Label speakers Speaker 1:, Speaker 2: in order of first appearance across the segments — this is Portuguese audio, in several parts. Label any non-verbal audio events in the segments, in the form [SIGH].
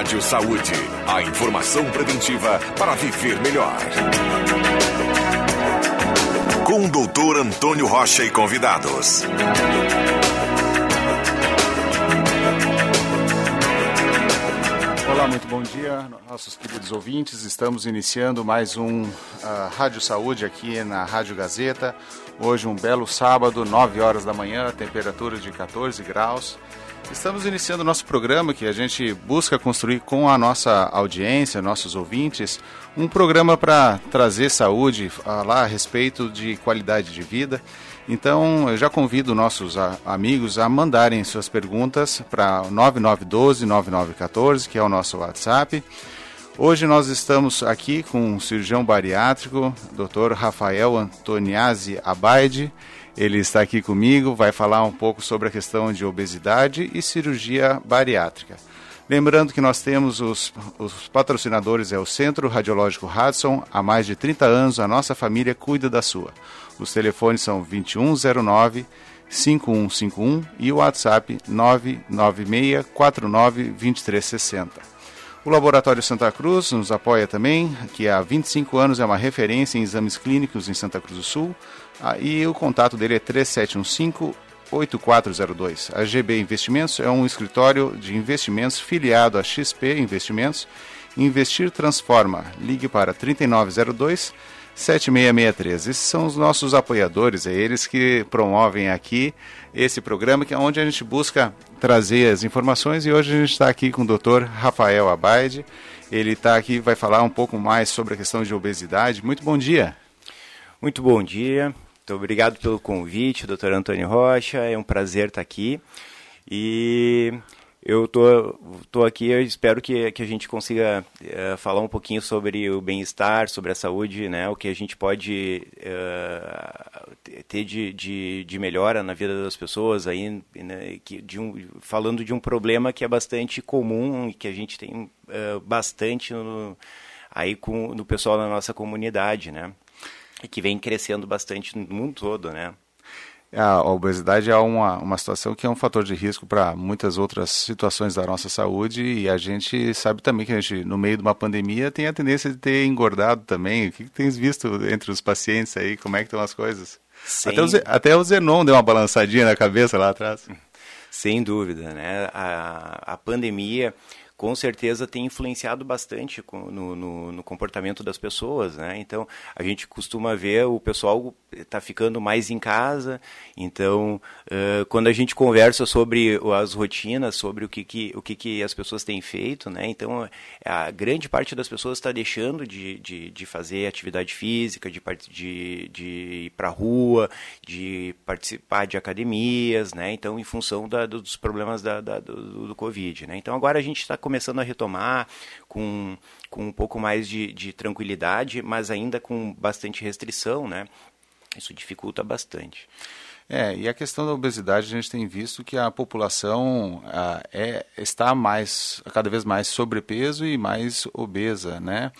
Speaker 1: Rádio Saúde. A informação preventiva para viver melhor. Com o doutor Antônio Rocha e convidados.
Speaker 2: Olá, muito bom dia, nossos queridos ouvintes. Estamos iniciando mais um uh, Rádio Saúde aqui na Rádio Gazeta. Hoje, um belo sábado, 9 horas da manhã, temperatura de 14 graus. Estamos iniciando nosso programa que a gente busca construir com a nossa audiência, nossos ouvintes, um programa para trazer saúde, falar a respeito de qualidade de vida. Então, eu já convido nossos amigos a mandarem suas perguntas para 9912-9914, que é o nosso WhatsApp. Hoje nós estamos aqui com o cirurgião bariátrico, Dr. Rafael Antoniazzi Abaide. Ele está aqui comigo, vai falar um pouco sobre a questão de obesidade e cirurgia bariátrica. Lembrando que nós temos os, os, patrocinadores, é o Centro Radiológico Hudson, há mais de 30 anos a nossa família cuida da sua. Os telefones são 2109 5151 e o WhatsApp 996 49 2360. O Laboratório Santa Cruz nos apoia também, que há 25 anos é uma referência em exames clínicos em Santa Cruz do Sul. E o contato dele é 3715 8402. A GB Investimentos é um escritório de investimentos filiado à XP Investimentos. Investir transforma. Ligue para 3902 7663. Esses são os nossos apoiadores, é eles que promovem aqui esse programa, que é onde a gente busca trazer as informações e hoje a gente está aqui com o Dr. Rafael Abaide. Ele está aqui, vai falar um pouco mais sobre a questão de obesidade. Muito bom dia.
Speaker 3: Muito bom dia. Muito obrigado pelo convite, doutor Antônio Rocha. É um prazer estar aqui. E eu tô, tô aqui, eu espero que, que a gente consiga uh, falar um pouquinho sobre o bem-estar, sobre a saúde, né? O que a gente pode uh, ter de, de, de, melhora na vida das pessoas aí, né? que, de um, falando de um problema que é bastante comum e que a gente tem uh, bastante no, aí com, no pessoal da nossa comunidade, né? E que vem crescendo bastante no mundo todo, né?
Speaker 2: A obesidade é uma, uma situação que é um fator de risco para muitas outras situações da nossa saúde e a gente sabe também que a gente, no meio de uma pandemia, tem a tendência de ter engordado também. O que, que tens visto entre os pacientes aí? Como é que estão as coisas? Até o, até o Zenon deu uma balançadinha na cabeça lá atrás.
Speaker 3: Sem dúvida, né? A, a pandemia com certeza tem influenciado bastante no, no, no, comportamento das pessoas, né? Então a gente costuma ver o pessoal está ficando mais em casa, então uh, quando a gente conversa sobre as rotinas, sobre o que, que o que, que as pessoas têm feito, né? Então a grande parte das pessoas está deixando de, de, de, fazer atividade física, de, de, de ir para a rua, de participar de academias, né? Então em função da, dos problemas da, da, do, do Covid, né? Então agora a gente está começando a retomar com, com um pouco mais de, de tranquilidade, mas ainda com bastante restrição, né? Isso dificulta bastante.
Speaker 2: É, e a questão da obesidade, a gente tem visto que a população é, está mais, cada vez mais sobrepeso e mais obesa, né?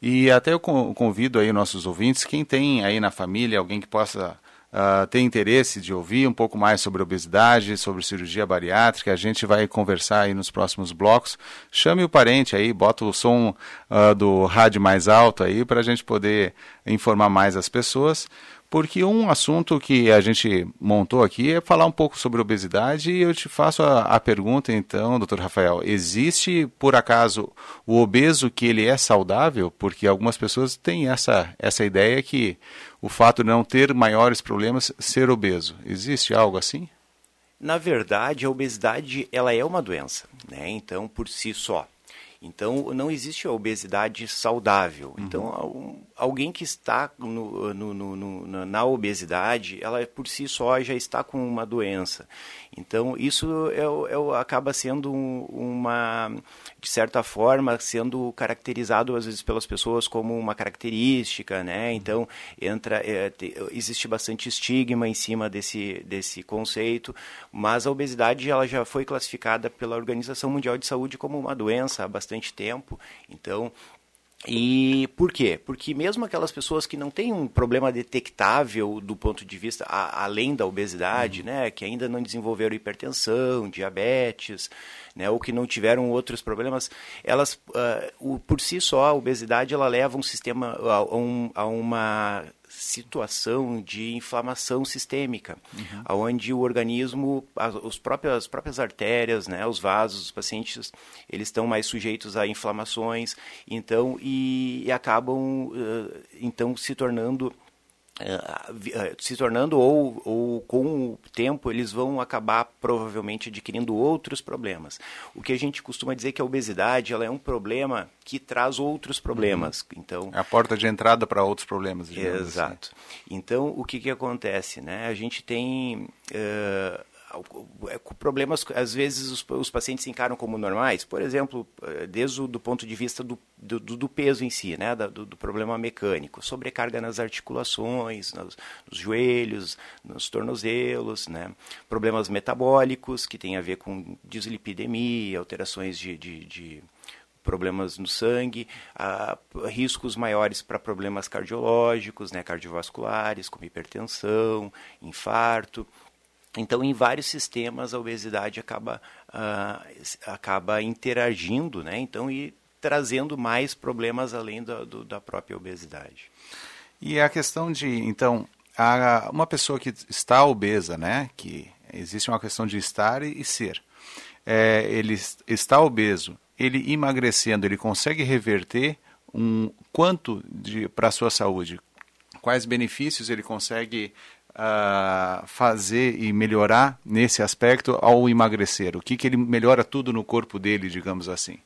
Speaker 2: E até eu convido aí nossos ouvintes, quem tem aí na família alguém que possa uh, tem interesse de ouvir um pouco mais sobre obesidade, sobre cirurgia bariátrica, a gente vai conversar aí nos próximos blocos. Chame o parente aí, bota o som uh, do rádio mais alto aí para a gente poder informar mais as pessoas porque um assunto que a gente montou aqui é falar um pouco sobre obesidade e eu te faço a, a, pergunta então, doutor Rafael, existe por acaso o obeso que ele é saudável? Porque algumas pessoas têm essa, essa ideia que o fato de não ter maiores problemas ser obeso. Existe algo assim?
Speaker 3: Na verdade, a obesidade ela é uma doença, né? Então, por si só. Então, não existe a obesidade saudável. Uhum. Então, alguém que está no, no, no, na obesidade, ela por si só já está com uma doença. Então, isso é, é, acaba sendo uma, de certa forma, sendo caracterizado às vezes pelas pessoas como uma característica, né? Então, entra, é, existe bastante estigma em cima desse, desse conceito, mas a obesidade ela já foi classificada pela Organização Mundial de Saúde como uma doença há bastante tempo. Então, E por quê? Porque mesmo aquelas pessoas que não têm um problema detectável do ponto de vista a, além da obesidade, uhum. né, que ainda não desenvolveram hipertensão, diabetes, né, ou que não tiveram outros problemas, elas, uh, o, por si só, a obesidade ela leva um sistema a, um, a uma situação de inflamação sistêmica, uhum. onde o organismo, as, os próprios, as próprias artérias, né, os vasos dos pacientes, eles estão mais sujeitos a inflamações, então e, e acabam uh, então se tornando se tornando ou, ou com o tempo eles vão acabar provavelmente adquirindo outros problemas. O que a gente costuma dizer que a obesidade ela é um problema que traz outros problemas. Uhum. Então
Speaker 2: é a porta de entrada para outros problemas.
Speaker 3: Assim. Exato. Assim. Então o que que acontece, né? A gente tem uh, problemas, às vezes os, os, pacientes se encaram como normais, por exemplo, eh, desde o do ponto de vista do, do, do peso em si, né, do, do, problema mecânico, sobrecarga nas articulações, nos, nos, joelhos, nos tornozelos, né, problemas metabólicos que tem a ver com dislipidemia, alterações de, de, de problemas no sangue, riscos maiores para problemas cardiológicos, né, cardiovasculares, como hipertensão, infarto. Então, em vários sistemas, a obesidade acaba, uh, acaba interagindo, né? Então, e trazendo mais problemas além do, do, da própria obesidade.
Speaker 2: E a questão de, então, a, uma pessoa que está obesa, né? Que existe uma questão de estar e, e ser. É, ele está obeso, ele emagrecendo, ele consegue reverter um quanto para a sua saúde? Quais benefícios ele consegue uh, fazer e melhorar nesse aspecto ao emagrecer? O que, que ele melhora tudo no corpo dele, digamos assim?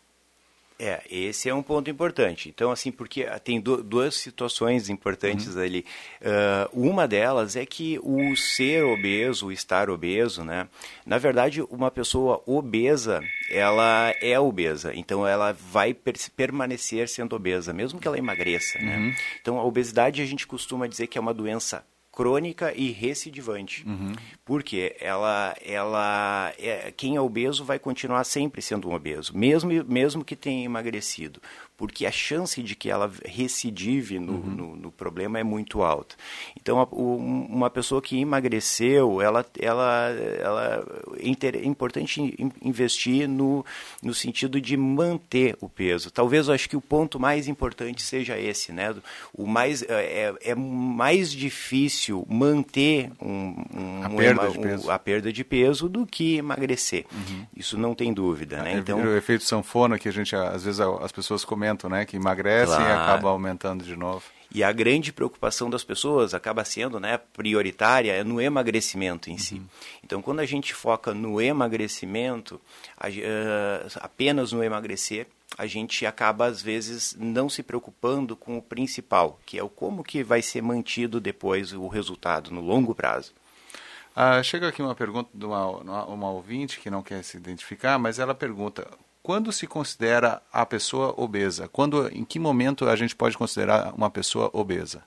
Speaker 3: É, esse é um ponto importante. Então, assim, porque tem duas situações importantes uhum. ali. Uh, uma delas é que o ser obeso, o estar obeso, né? Na verdade, uma pessoa obesa, ela é obesa. Então, ela vai per permanecer sendo obesa, mesmo que ela emagreça, né? uhum. Então, a obesidade a gente costuma dizer que é uma doença crônica e recidivante. Uhum. Porque ela, ela é, quem é obeso vai continuar sempre sendo um obeso, mesmo, mesmo que tenha emagrecido porque a chance de que ela recidive no, uhum. no, no problema é muito alta. Então, a, o, uma pessoa que emagreceu, ela, ela, ela é importante investir no, no sentido de manter o peso. Talvez eu acho que o ponto mais importante seja esse, né? O mais, é, é, é mais difícil manter um, um,
Speaker 2: a, perda um,
Speaker 3: a, perda de peso do que emagrecer. Uhum. Isso não tem dúvida, né?
Speaker 2: É, então, o efeito sanfona que a gente, às vezes, as pessoas né? Que emagrece claro. e acaba aumentando de novo.
Speaker 3: E a grande preocupação das pessoas acaba sendo né, prioritária é no emagrecimento em si. Uhum. Então, quando a gente foca no emagrecimento, a, uh, apenas no emagrecer, a gente acaba, às vezes, não se preocupando com o principal, que é o como que vai ser mantido depois o resultado no longo prazo.
Speaker 2: Ah, chega aqui uma pergunta de uma, uma ouvinte que não quer se identificar, mas ela pergunta: quando se considera a pessoa obesa? Quando, em que momento a gente pode considerar uma pessoa obesa?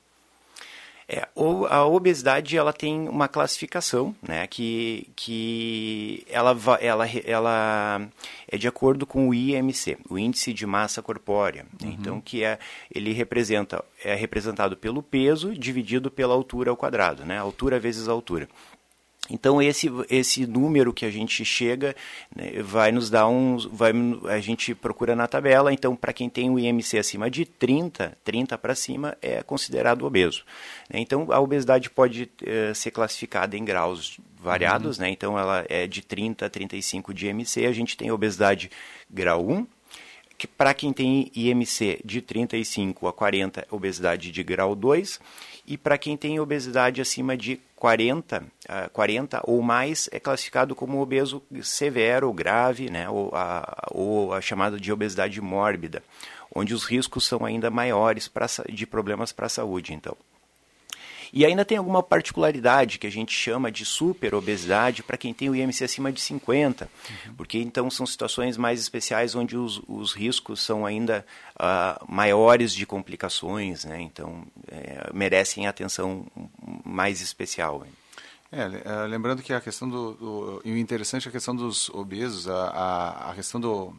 Speaker 3: É, a obesidade ela tem uma classificação, né, que, que ela, ela, ela é de acordo com o IMC, o Índice de Massa Corpórea. Uhum. Então, que é, ele representa, é representado pelo peso dividido pela altura ao quadrado, né, altura vezes altura. Então esse esse número que a gente chega né, vai nos dar um vai a gente procura na tabela, então para quem tem o IMC acima de 30, 30 para cima é considerado obeso. Né? Então a obesidade pode eh, ser classificada em graus variados, uhum. né? Então ela é de 30 a 35 de IMC, a gente tem obesidade grau 1, que para quem tem IMC de 35 a 40, obesidade de grau 2, e para quem tem obesidade acima de 40, uh, 40 ou mais, é classificado como obeso severo ou grave, né, ou, a, ou a chamada de obesidade mórbida, onde os riscos são ainda maiores pra, de problemas para a saúde. Então. E ainda tem alguma particularidade que a gente chama de superobesidade para quem tem o IMC acima de 50, uhum. porque então são situações mais especiais onde os, os riscos são ainda uh, maiores de complicações, né? então é, merecem atenção mais especial.
Speaker 2: É, é, lembrando que a questão do, do, E o interessante é a questão dos obesos, a, a, a questão do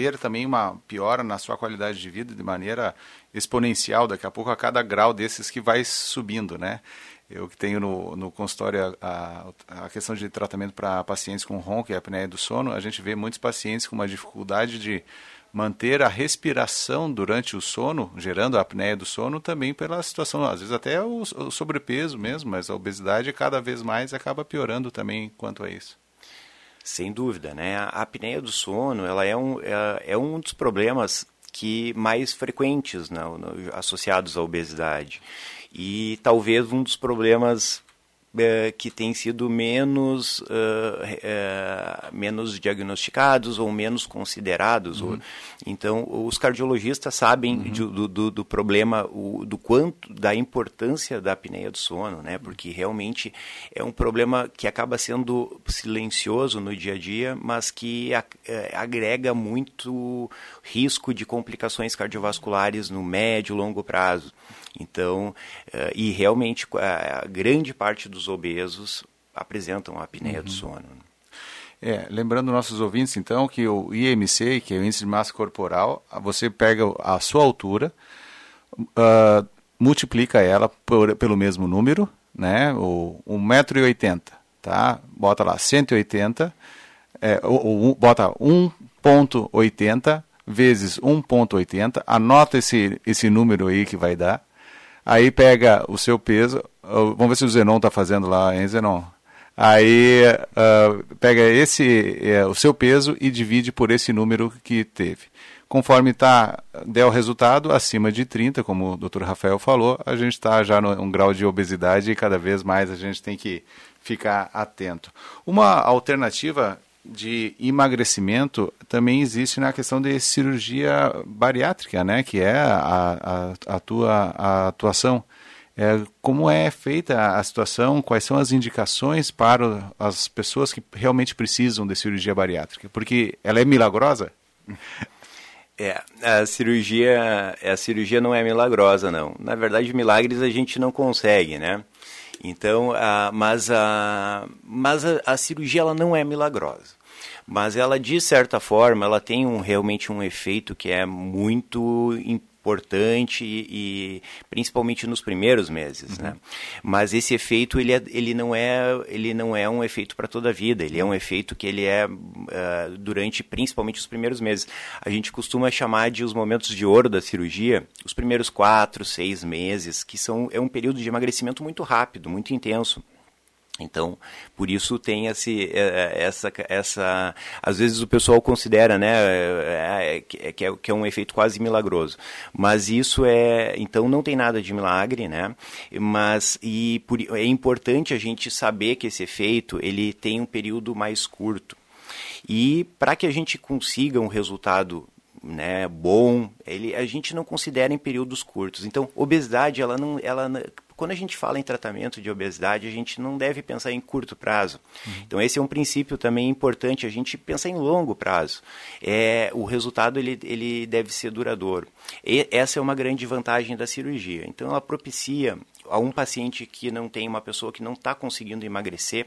Speaker 2: ter também uma piora na sua qualidade de vida de maneira exponencial, daqui a pouco a cada grau desses que vai subindo, né? Eu que tenho no, no consultório a, a questão de tratamento para pacientes com ronco e apneia do sono, a gente vê muitos pacientes com uma dificuldade de manter a respiração durante o sono, gerando a apneia do sono, também pela situação, às vezes até o, o sobrepeso mesmo, mas a obesidade cada vez mais acaba piorando também quanto a isso.
Speaker 3: Sem dúvida, né? A apneia do sono, ela é um, é, é um dos problemas que mais frequentes né, associados à obesidade e talvez um dos problemas é, que tem sido menos, uh, uh, menos diagnosticados ou menos considerados. Uhum. Então, os cardiologistas sabem uhum. de, do, do, do, problema, o, do quanto, da importância da apneia do sono, né? Porque realmente é um problema que acaba sendo silencioso no dia a dia, mas que a, é, agrega muito risco de complicações cardiovasculares no médio e longo prazo. Então, uh, e realmente a, a, grande parte dos obesos apresentam a apneia uhum. do sono.
Speaker 2: É, lembrando nossos ouvintes, então, que o IMC, que é o Índice de Massa Corporal, você pega a sua altura, uh, multiplica ela por, pelo mesmo número, né, o 1,80m, tá? Bota lá 180, é, ou, ou, bota 1,80 vezes 1,80, anota esse, esse número aí que vai dar, Aí pega o seu peso, vamos ver se o Zenon está fazendo lá, hein, Zenon? Aí uh, pega esse, uh, o seu peso e divide por esse número que teve. Conforme tá, der o resultado acima de 30, como o Dr. Rafael falou, a gente está já num grau de obesidade e cada vez mais a gente tem que ficar atento. Uma alternativa de emagrecimento também existe na questão de cirurgia bariátrica, né, que é a, a, a tua a atuação. É, como é feita a situação, quais são as indicações para as pessoas que realmente precisam de cirurgia bariátrica? Porque ela é milagrosa?
Speaker 3: É, a cirurgia, a cirurgia não é milagrosa, não. Na verdade, milagres a gente não consegue, né? Então, a, mas, a, mas a, a, cirurgia ela não é milagrosa. Mas ela, de certa forma, ela tem um, realmente um efeito que é muito importante e, e, principalmente nos primeiros meses, uhum. né? Mas esse efeito ele, é, ele não é ele não é um efeito para toda a vida. Ele é um efeito que ele é uh, durante principalmente os primeiros meses. A gente costuma chamar de os momentos de ouro da cirurgia, os primeiros quatro, seis meses, que são é um período de emagrecimento muito rápido, muito intenso. Então, por isso tem esse, é, é, essa, essa, às vezes o pessoal considera, né, é, que, é, que é um efeito quase milagroso, mas isso é, então não tem nada de milagre, né, mas e por, é importante a gente saber que esse efeito ele tem um período mais curto. E para que a gente consiga um resultado né, bom, ele, a gente não considera em períodos curtos. Então, obesidade, ela não, ela, quando a gente fala em tratamento de obesidade, a gente não deve pensar em curto prazo. Uhum. Então, esse é um princípio também importante, a gente pensa em longo prazo. É, o resultado ele, ele deve ser duradouro. E essa é uma grande vantagem da cirurgia. Então, ela propicia a um paciente que não tem uma pessoa que não está conseguindo emagrecer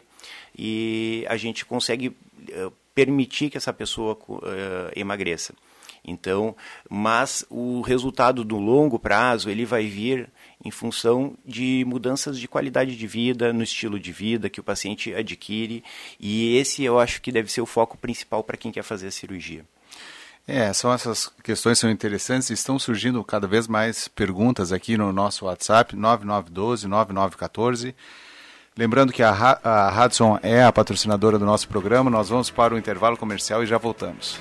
Speaker 3: e a gente consegue uh, permitir que essa pessoa uh, emagreça. Então, mas o resultado do longo prazo ele vai vir em função de mudanças de qualidade de vida, no estilo de vida que o paciente adquire, e esse eu acho que deve ser o foco principal para quem quer fazer a cirurgia.
Speaker 2: É, são essas questões são interessantes e estão surgindo cada vez mais perguntas aqui no nosso WhatsApp 9912 9914. Lembrando que a, a Hudson é a patrocinadora do nosso programa, nós vamos para o intervalo comercial e já voltamos.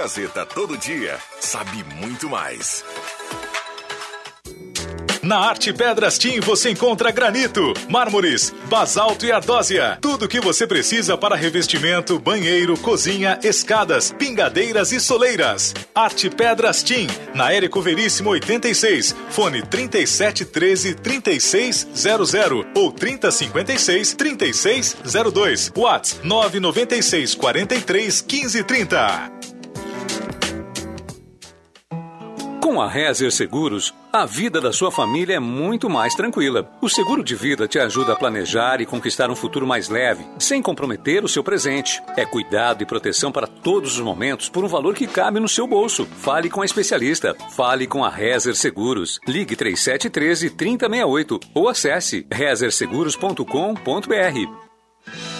Speaker 1: Gazeta todo dia sabe muito mais.
Speaker 4: Na Arte Pedras Team você encontra granito, mármores, basalto e ardósia. Tudo o que você precisa para revestimento, banheiro, cozinha, escadas, pingadeiras e soleiras. Arte Pedras Team, na Érico Veríssimo 86, fone 3713 3600 ou 3056 3602. WhatsApp 996 43 1530.
Speaker 5: Com a Rezer Seguros, a vida da sua família é muito mais tranquila. O seguro de vida te ajuda a planejar e conquistar um futuro mais leve, sem comprometer o seu presente. É cuidado e proteção para todos os momentos por um valor que cabe no seu bolso. Fale com a especialista. Fale com a Rezer Seguros. Ligue 3713 3068 ou acesse rezerseguros.com.br.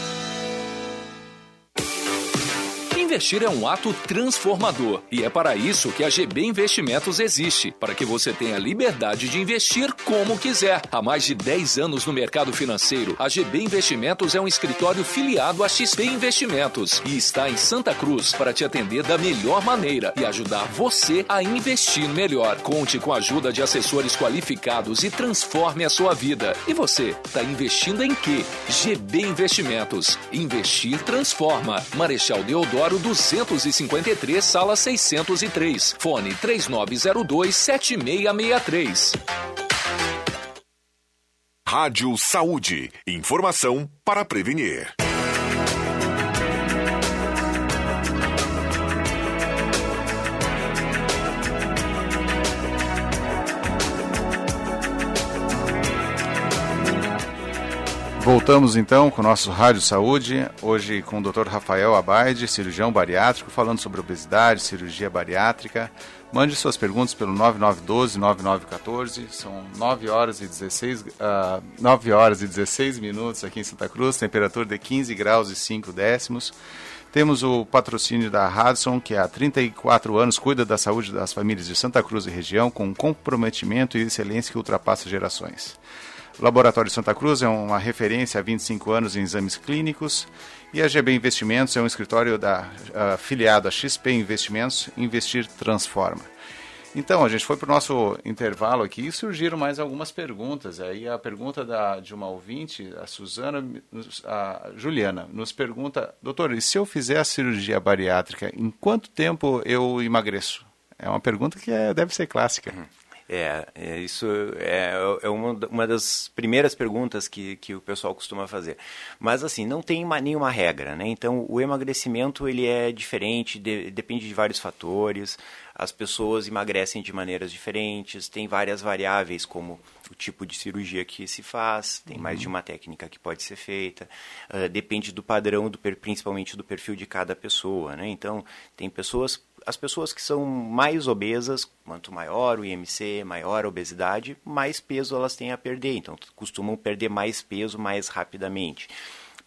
Speaker 6: Investir é um ato transformador e é para isso que a GB Investimentos existe, para que você tenha liberdade de investir como quiser. Há mais de 10 anos no mercado financeiro, a GB Investimentos é um escritório filiado à XP Investimentos e está em Santa Cruz para te atender da melhor maneira e ajudar você a investir melhor. Conte com a ajuda de assessores qualificados e transforme a sua vida. E você, está investindo em quê? GB Investimentos. Investir transforma. Marechal Deodoro 253, sala 603. Fone 3902 7663.
Speaker 1: Rádio Saúde. Informação para prevenir.
Speaker 2: Voltamos então com o nosso Rádio Saúde, hoje com o Dr. Rafael Abaide, cirurgião bariátrico, falando sobre obesidade, cirurgia bariátrica. Mande suas perguntas pelo 9912-9914, são 9 horas, e 16, uh, 9 horas e 16 minutos aqui em Santa Cruz, temperatura de 15 graus e 5 décimos. Temos o patrocínio da Hudson, que há 34 anos cuida da saúde das famílias de Santa Cruz e região, com comprometimento e excelência que ultrapassa gerações. O Laboratório Santa Cruz é uma referência há 25 anos em exames clínicos e a GB Investimentos é um escritório da, filiado a XP Investimentos, Investir Transforma. Então, a gente foi para o nosso intervalo aqui e surgiram mais algumas perguntas. Aí a pergunta da, de uma ouvinte, a Suzana, a Juliana, nos pergunta, doutor, e se eu fizer a cirurgia bariátrica, em quanto tempo eu emagreço? É uma pergunta que é, deve ser clássica. Uhum.
Speaker 3: É, é, isso é, é uma, uma das primeiras perguntas que, que o pessoal costuma fazer. Mas assim, não tem uma, nenhuma regra, né? Então, o emagrecimento ele é diferente, de, depende de vários fatores. As pessoas emagrecem de maneiras diferentes, tem várias variáveis como o tipo de cirurgia que se faz, tem mais de uma técnica que pode ser feita, uh, depende do padrão, do, principalmente do perfil de cada pessoa, né? Então, tem pessoas as pessoas que são mais obesas, quanto maior o IMC, maior a obesidade, mais peso elas têm a perder. Então, costumam perder mais peso mais rapidamente.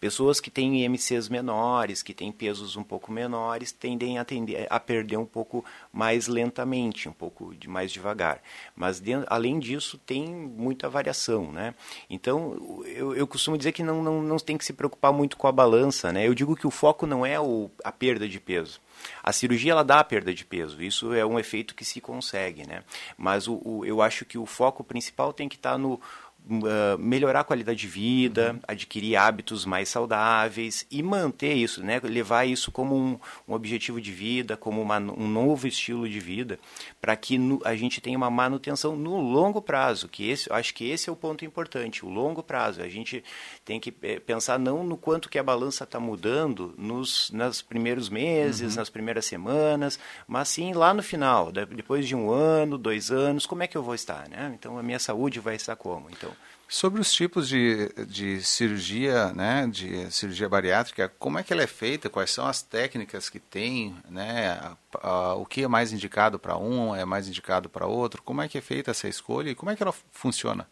Speaker 3: Pessoas que têm IMCs menores, que têm pesos um pouco menores, tendem a, tender, a perder um pouco mais lentamente, um pouco de mais devagar. Mas, além disso, tem muita variação. Né? Então, eu, eu costumo dizer que não, não, não tem que se preocupar muito com a balança. Né? Eu digo que o foco não é o, a perda de peso. A cirurgia ela dá a perda de peso, isso é um efeito que se consegue, né? Mas o, o eu acho que o foco principal tem que estar tá no Uh, melhorar a qualidade de vida, uhum. adquirir hábitos mais saudáveis e manter isso, né? levar isso como um, um objetivo de vida, como uma, um novo estilo de vida, para que no, a gente tenha uma manutenção no longo prazo, que esse, acho que esse é o ponto importante, o longo prazo. A gente tem que é, pensar não no quanto que a balança está mudando nos, nos primeiros meses, uhum. nas primeiras semanas, mas sim lá no final, depois de um ano, dois anos, como é que eu vou estar, né? Então a minha saúde vai estar como? Então
Speaker 2: Sobre os tipos de, de cirurgia, né, de cirurgia bariátrica, como é que ela é feita? Quais são as técnicas que tem? Né, a, a, o que é mais indicado para um, é mais indicado para outro? Como é que é feita essa escolha e como é que ela funciona?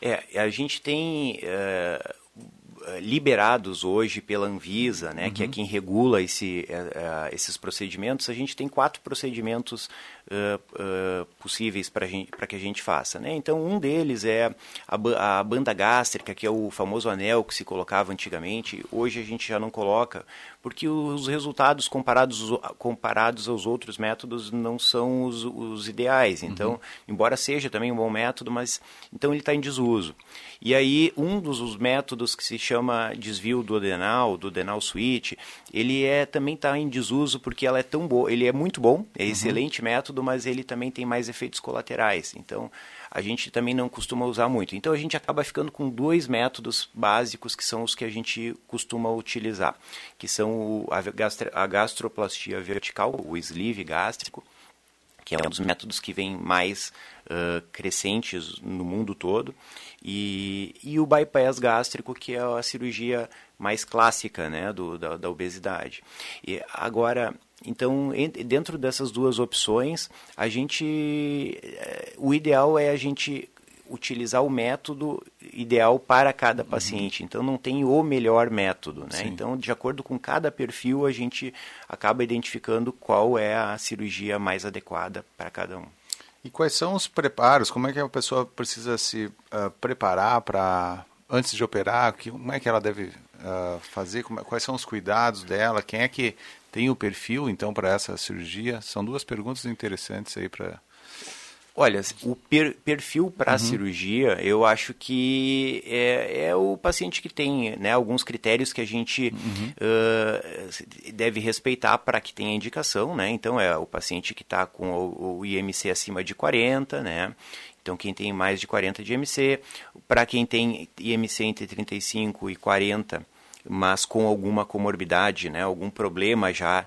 Speaker 3: É, a gente tem uh, liberados hoje pela Anvisa, né, uhum. que é uhum. quem regula esse, uh, esses procedimentos, a gente tem quatro procedimentos uh, uh, possíveis para que a gente faça. Né? Então, um deles é a, a, banda gástrica, que é o famoso anel que se colocava antigamente. Hoje a gente já não coloca, porque os resultados comparados, comparados aos outros métodos não são os, os ideais. Então, uhum. embora seja também um bom método, mas então ele está em desuso. E aí, um dos métodos que se chama desvio do adenal, do adenal switch, ele é, também está em desuso porque ela é tão boa, ele é muito bom, é uhum. excelente método, mas ele também tem mais efeitos colaterais. Então, a gente também não costuma usar muito. Então, a gente acaba ficando com dois métodos básicos que são os que a gente costuma utilizar, que são a, gastroplastia vertical, o sleeve gástrico, que é um dos métodos que vem mais uh, crescentes no mundo todo, e, e o bypass gástrico, que é a cirurgia mais clássica né, do, da, da obesidade. E agora, então, dentro dessas duas opções, a gente, o ideal é a gente utilizar o método ideal para cada uhum. paciente. Então não tem o melhor método, né? Então, de acordo com cada perfil, a gente acaba identificando qual é a cirurgia mais adequada para cada um.
Speaker 2: E quais são os preparos? Como é que a pessoa precisa se uh, preparar para antes de operar? Que, como é que ela deve uh, fazer? Como, quais são os cuidados dela? Quem é que tem o perfil então para essa cirurgia? São duas perguntas interessantes aí para
Speaker 3: Olha, o per perfil para a uhum. cirurgia, eu acho que é, é, o paciente que tem né, alguns critérios que a gente uhum. uh, deve respeitar para que tenha indicação, né? Então, é o paciente que está com o, o, IMC acima de 40, né? Então, quem tem mais de 40 de IMC, para quem tem IMC entre 35 e 40, mas com alguma comorbidade, né, algum problema já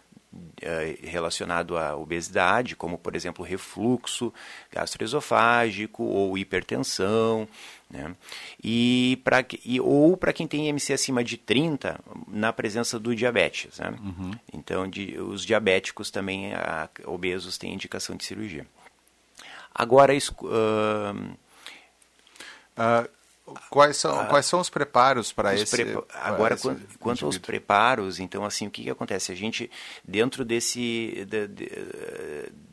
Speaker 3: relacionado à obesidade, como por exemplo refluxo gastroesofágico ou hipertensão, né? e pra, e, ou para quem tem IMC acima de 30, na presença do diabetes. Né? Uhum. Então, de, os diabéticos também, a, obesos, têm indicação de cirurgia. Agora, uh,
Speaker 2: uh, Quais são, ah, quais são os preparos para esse? Prepa
Speaker 3: Agora, esse quanto, quanto aos preparos, então, assim, o que, que acontece? A gente, dentro desse, de, de,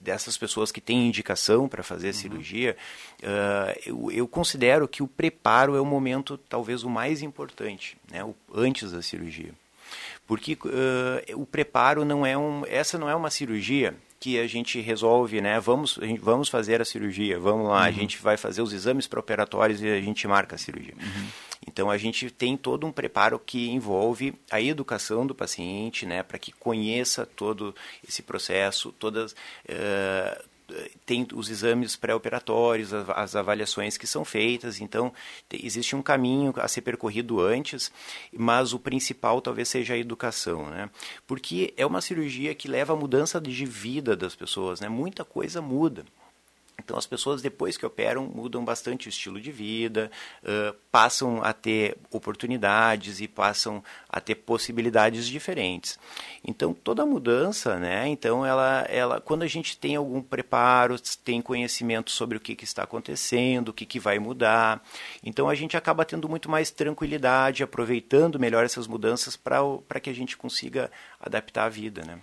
Speaker 3: dessas pessoas que têm indicação para fazer a uhum. cirurgia, uh, eu, eu, considero que o preparo é o momento, talvez, o mais importante, né? O, antes da cirurgia. Porque uh, o preparo não é um... Essa não é uma cirurgia que a gente resolve, né? Vamos, vamos fazer a cirurgia, vamos lá, uhum. a gente vai fazer os exames pré-operatórios e a gente marca a cirurgia. Uhum. Então a gente tem todo um preparo que envolve a educação do paciente, né, para que conheça todo esse processo, todas uh, tem os exames pré-operatórios, as avaliações que são feitas, então existe um caminho a ser percorrido antes, mas o principal talvez seja a educação, né? Porque é uma cirurgia que leva a mudança de vida das pessoas, né? Muita coisa muda. Então, as pessoas, depois que operam, mudam bastante o estilo de vida, uh, passam a ter oportunidades e passam a ter possibilidades diferentes. Então, toda mudança, né? Então, ela, ela, quando a gente tem algum preparo, tem conhecimento sobre o que, que está acontecendo, o que, que vai mudar, então a gente acaba tendo muito mais tranquilidade, aproveitando melhor essas mudanças para que a gente consiga adaptar a vida, né?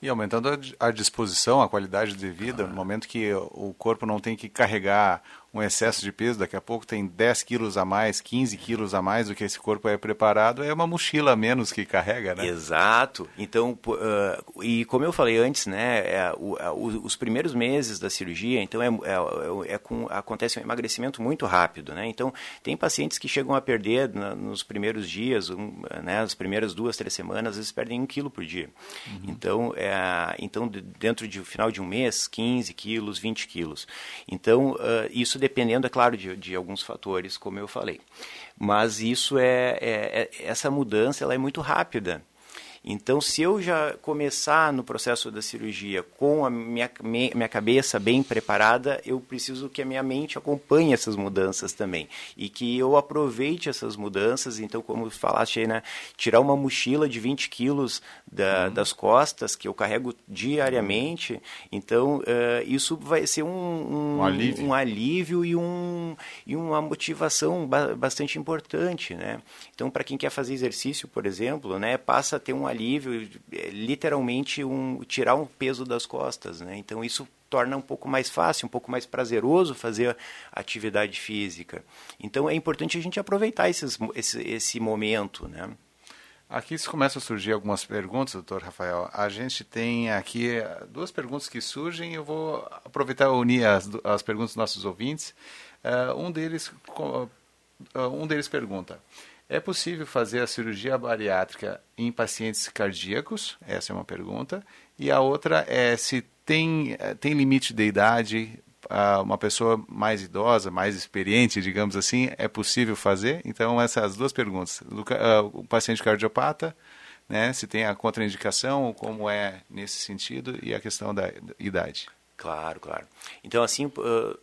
Speaker 2: E aumentando a disposição, a qualidade de vida, no momento que o corpo não tem que carregar um excesso de peso, daqui a pouco tem 10 quilos a mais, 15 quilos a mais do que esse corpo é preparado, é uma mochila a menos que carrega, né?
Speaker 3: Exato. Então, uh, e como eu falei antes, né, é, o, os primeiros meses da cirurgia, então é, é, é com, acontece um emagrecimento muito rápido, né? Então, tem pacientes que chegam a perder na, nos primeiros dias, um, né, as primeiras duas, três semanas, vezes perdem um quilo por dia. Uhum. Então, é, então, dentro de, final de um mês, 15 quilos, 20 quilos. Então, uh, isso isso dependendo, é claro, de, de alguns fatores, como eu falei. Mas isso é, é, é essa mudança ela é muito rápida. Então, se eu já começar no processo da cirurgia com a minha, minha cabeça bem preparada, eu preciso que a minha mente acompanhe essas mudanças também. E que eu aproveite essas mudanças. Então, como falaste aí, né? Tirar uma mochila de 20 quilos da, uhum. das costas, que eu carrego diariamente. Então, uh, isso vai ser um, um, um, alívio. um, alívio. e, um, e uma motivação ba bastante importante, né? Então, para quem quer fazer exercício, por exemplo, né? Passa a ter um alívio, é, literalmente um, tirar um peso das costas, né? Então isso torna um pouco mais fácil, um pouco mais prazeroso fazer atividade física. Então é importante a gente aproveitar esses, esse, esse momento, né?
Speaker 2: Aqui começam a surgir algumas perguntas, doutor Rafael. A gente tem aqui eh, duas perguntas que surgem. Eu vou aproveitar e unir as, as perguntas dos nossos ouvintes. Uh, um, deles, uh, um deles pergunta: é possível fazer a cirurgia bariátrica em pacientes cardíacos? Essa é uma pergunta. E a outra é se tem, eh, tem limite de idade, uma pessoa mais idosa, mais experiente, digamos assim, é possível fazer? Então, essas duas perguntas. Ah, o paciente cardiopata, né, se tem a contraindicação, como é nesse sentido, e a questão da idade.
Speaker 3: Claro, claro. Então, assim, uh,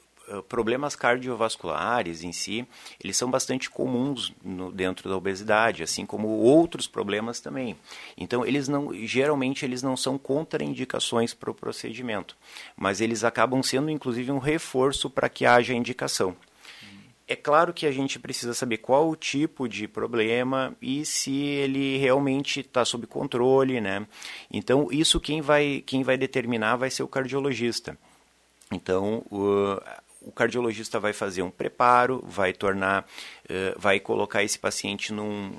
Speaker 3: problemas cardiovasculares em si, eles são bastante comuns no, dentro da obesidade, assim como outros problemas também. Então, eles não, geralmente eles não são contraindicações para o procedimento, mas eles acabam sendo inclusive um reforço para que haja indicação. É claro que a gente precisa saber qual o tipo de problema e se ele realmente está sob controle, né? Então, isso quem vai, quem vai determinar vai ser o cardiologista. Então, o, o cardiologista vai fazer um preparo, vai tornar, uh, vai colocar esse paciente num,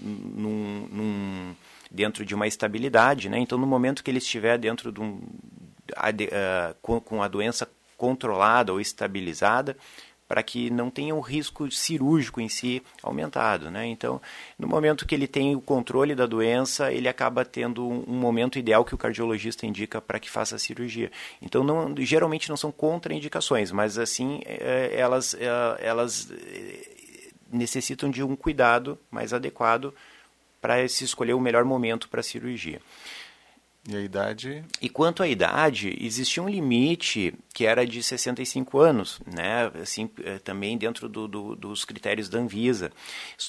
Speaker 3: num, num, dentro de uma estabilidade, né? Então, no momento que ele estiver dentro de um, uh, com, com a doença controlada ou estabilizada, para que não tenha o risco cirúrgico em si aumentado. Né? Então, no momento que ele tem o controle da doença, ele acaba tendo um, um momento ideal que o cardiologista indica para que faça a cirurgia. Então, não, geralmente não são contraindicações, mas assim, é, elas, é, elas é, necessitam de um cuidado mais adequado para se escolher o melhor momento para a cirurgia.
Speaker 2: E a idade?
Speaker 3: E quanto à idade, existia um limite que era de 65 anos, né? assim, eh, também dentro do, do, dos critérios da Anvisa.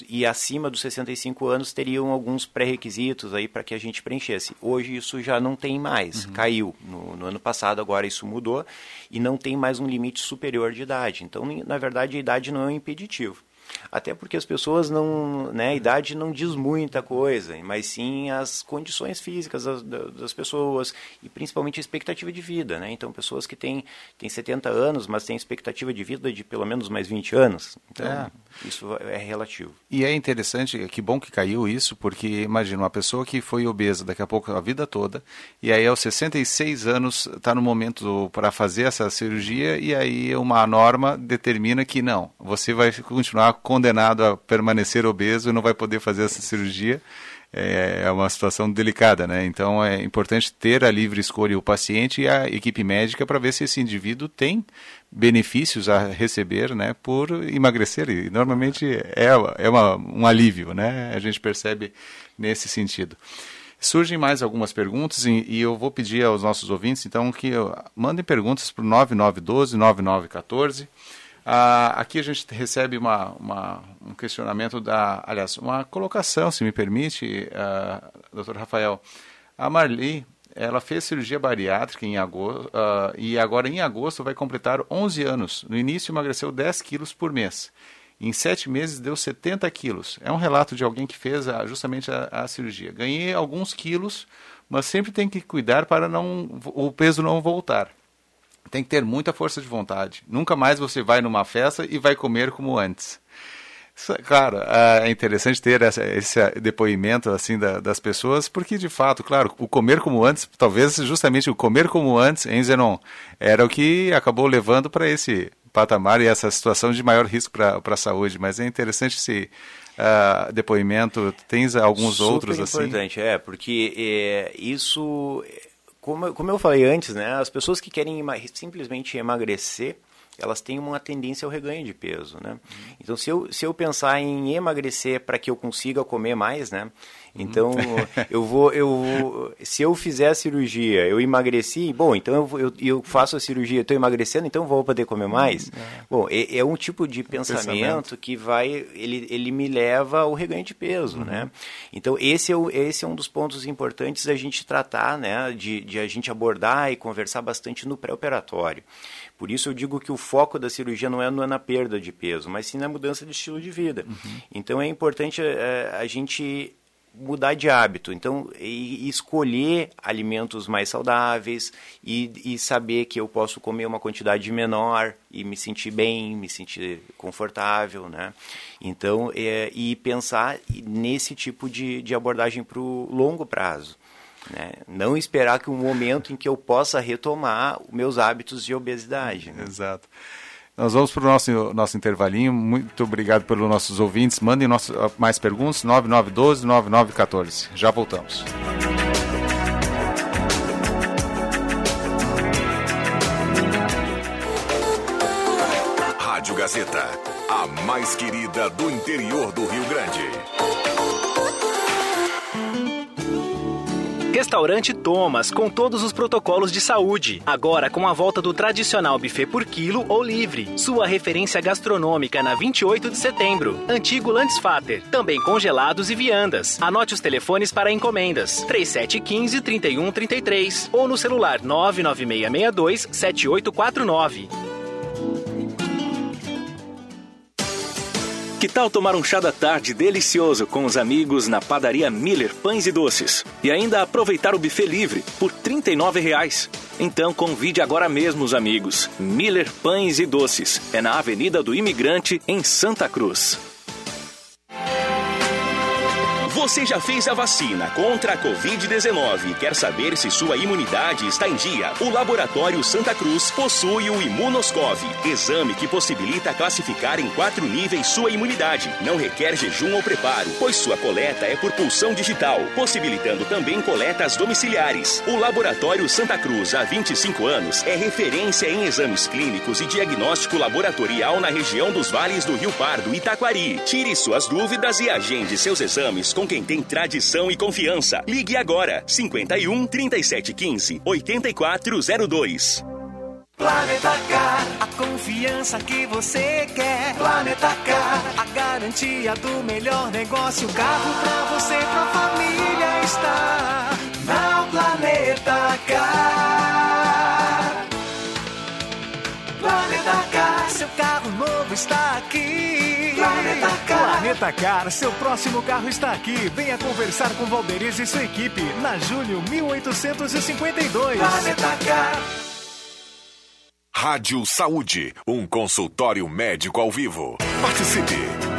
Speaker 3: E acima dos 65 anos teriam alguns pré-requisitos aí para que a gente preenchesse. Hoje isso já não tem mais, uhum. caiu. No, no, ano passado agora isso mudou e não tem mais um limite superior de idade. Então, na verdade, a idade não é um impeditivo. Até porque as pessoas não, né, a idade não diz muita coisa, mas sim as condições físicas das, das pessoas e principalmente a expectativa de vida, né? Então, pessoas que têm, têm 70 anos, mas têm expectativa de vida de pelo menos mais 20 anos. Então, é. isso é relativo.
Speaker 2: E é interessante, que bom que caiu isso, porque imagina uma pessoa que foi obesa daqui a pouco a vida toda, e aí aos 66 anos está no momento para fazer essa cirurgia, e aí uma norma determina que não, você vai continuar condenado a permanecer obeso e não vai poder fazer essa cirurgia. É, é uma situação delicada, né? Então é importante ter a livre escolha o paciente e a equipe médica para ver se esse indivíduo tem benefícios a receber, né, por emagrecer. E normalmente é, é uma, um alívio, né? A gente percebe nesse sentido. Surgem mais algumas perguntas e, e, eu vou pedir aos nossos ouvintes, então, que mandem perguntas para o 9912-9914. Ah, aqui a gente recebe uma, uma, um questionamento da, aliás, uma colocação, se me permite, uh, doutor Rafael. A Marli, ela fez cirurgia bariátrica em agosto, uh, e agora em agosto vai completar 11 anos. No início emagreceu 10 quilos por mês. Em sete meses deu 70 quilos. É um relato de alguém que fez a, justamente a, a, cirurgia. Ganhei alguns quilos, mas sempre tem que cuidar para não o peso não voltar tem que ter muita força de vontade. Nunca mais você vai numa festa e vai comer como antes. Claro, é interessante ter essa, esse depoimento assim da, das pessoas, porque de fato, claro, o comer como antes, talvez justamente o comer como antes em Zenon, era o que acabou levando para esse patamar e essa situação de maior risco para a saúde. Mas é interessante esse uh, depoimento. Tens alguns
Speaker 3: Super
Speaker 2: outros
Speaker 3: importante, assim? importante, é, porque é, isso como, como eu falei antes, né, as pessoas que querem simplesmente emagrecer, elas têm uma tendência ao reganho de peso, né? Uhum. Então, se eu, se eu pensar em emagrecer para que eu consiga comer mais, né? Então, eu vou, eu, se eu fizer a cirurgia, eu emagreci, bom, então eu, eu, eu faço a cirurgia, estou emagrecendo, então vou poder comer mais? É. Bom, é, é, um tipo de pensamento, pensamento, que vai, ele, ele me leva ao reganho de peso, uhum. né? Então, esse é, o, esse é um dos pontos importantes da gente tratar, né? De, de a gente abordar e conversar bastante no pré-operatório. Por isso eu digo que o foco da cirurgia não é, não é na perda de peso, mas sim na mudança de estilo de vida. Uhum. Então é importante é, a gente mudar de hábito. Então, e, escolher alimentos mais saudáveis e, e, saber que eu posso comer uma quantidade menor e me sentir bem, me sentir confortável, né? Então, é, e pensar nesse tipo de, de abordagem para o longo prazo. Né? Não esperar que um momento em que eu possa retomar meus hábitos de obesidade. Né?
Speaker 2: Exato. Nós vamos para o nosso, nosso intervalinho. Muito obrigado pelos nossos ouvintes. Mandem nosso, mais perguntas, 9912-9914. Já voltamos.
Speaker 1: Rádio Gazeta, a mais querida do interior do Rio Grande.
Speaker 7: Restaurante Thomas, com todos os protocolos de saúde. Agora com a volta do tradicional buffet por quilo ou livre. Sua referência gastronômica na 28 de setembro. Antigo Landsfater, também congelados e viandas. Anote os telefones para encomendas: 3715 3133 ou no celular 99662 7849.
Speaker 8: Que tal tomar um chá da tarde delicioso com os amigos na padaria Miller Pães e Doces? E ainda aproveitar o buffet livre por R$ 39,00. Então convide agora mesmo os amigos. Miller Pães e Doces. É na Avenida do Imigrante, em Santa Cruz.
Speaker 9: Você já fez a vacina contra a Covid-19 e quer saber se sua imunidade está em dia? O Laboratório Santa Cruz possui o Imunoscov, exame que possibilita classificar em quatro níveis sua imunidade. Não requer jejum ou preparo, pois sua coleta é por pulsão digital, possibilitando também coletas domiciliares. O Laboratório Santa Cruz, há 25 anos, é referência em exames clínicos e diagnóstico laboratorial na região dos vales do Rio Pardo e Taquari. Tire suas dúvidas e agende seus exames com quem tem tradição e confiança. Ligue agora 51 3715 8402.
Speaker 10: Planeta Car, a confiança que você quer. Planeta Car, a garantia do melhor negócio. Carro pra você, pra família está na Planeta Car. Planeta Car, seu carro novo está aqui. Planeta Car.
Speaker 11: Planeta Car, seu próximo carro está aqui. Venha conversar com Valderiz e sua equipe na Júlio 1852.
Speaker 10: Planeta Car.
Speaker 1: Rádio Saúde, um consultório médico ao vivo. Participe!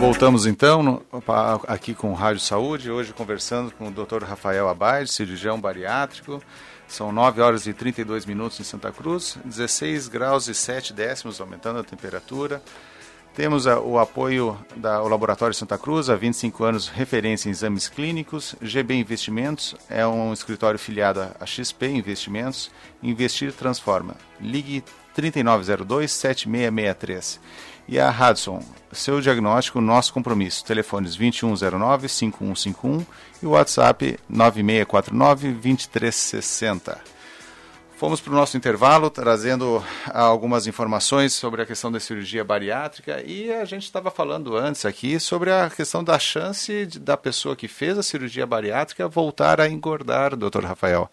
Speaker 2: Voltamos então aqui com Rádio Saúde, hoje conversando com o Dr. Rafael Abade, cirurgião bariátrico. São 9 horas e 32 minutos em Santa Cruz, 16 graus e 7 décimos, aumentando a temperatura. Temos o apoio do Laboratório Santa Cruz, há 25 anos, referência em exames clínicos. GB Investimentos é um escritório filiado a XP Investimentos. Investir transforma. Ligue 3902-7663. E a Hudson, seu diagnóstico, nosso compromisso. Telefones 2109-5151 e o WhatsApp 9649-2360. Fomos para o nosso intervalo trazendo algumas informações sobre a questão da cirurgia bariátrica e a gente estava falando antes aqui sobre a questão da chance de, da pessoa que fez a cirurgia bariátrica voltar a engordar, doutor Rafael.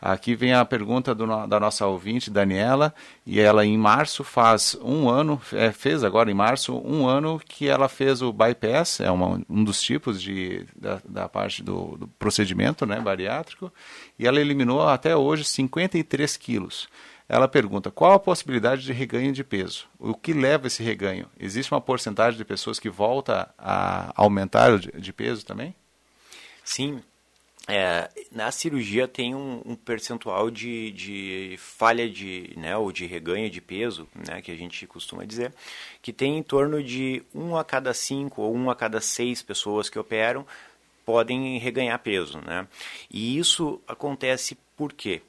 Speaker 2: Aqui vem a pergunta do, da nossa ouvinte, Daniela, e ela em março faz um ano, é, fez agora em março, um ano que ela fez o bypass, é uma, um dos tipos de, da, da parte do, do, procedimento né, bariátrico, e ela eliminou até hoje 53 quilos. Ela pergunta qual a possibilidade de reganho de peso? O que leva esse reganho? Existe uma porcentagem de pessoas que volta a aumentar de, de peso também?
Speaker 3: Sim, é, na cirurgia tem um, um percentual de, de, falha de, né, ou de reganho de peso, né, que a gente costuma dizer, que tem em torno de um a cada cinco ou um a cada seis pessoas que operam podem reganhar peso, né? E isso acontece por quê?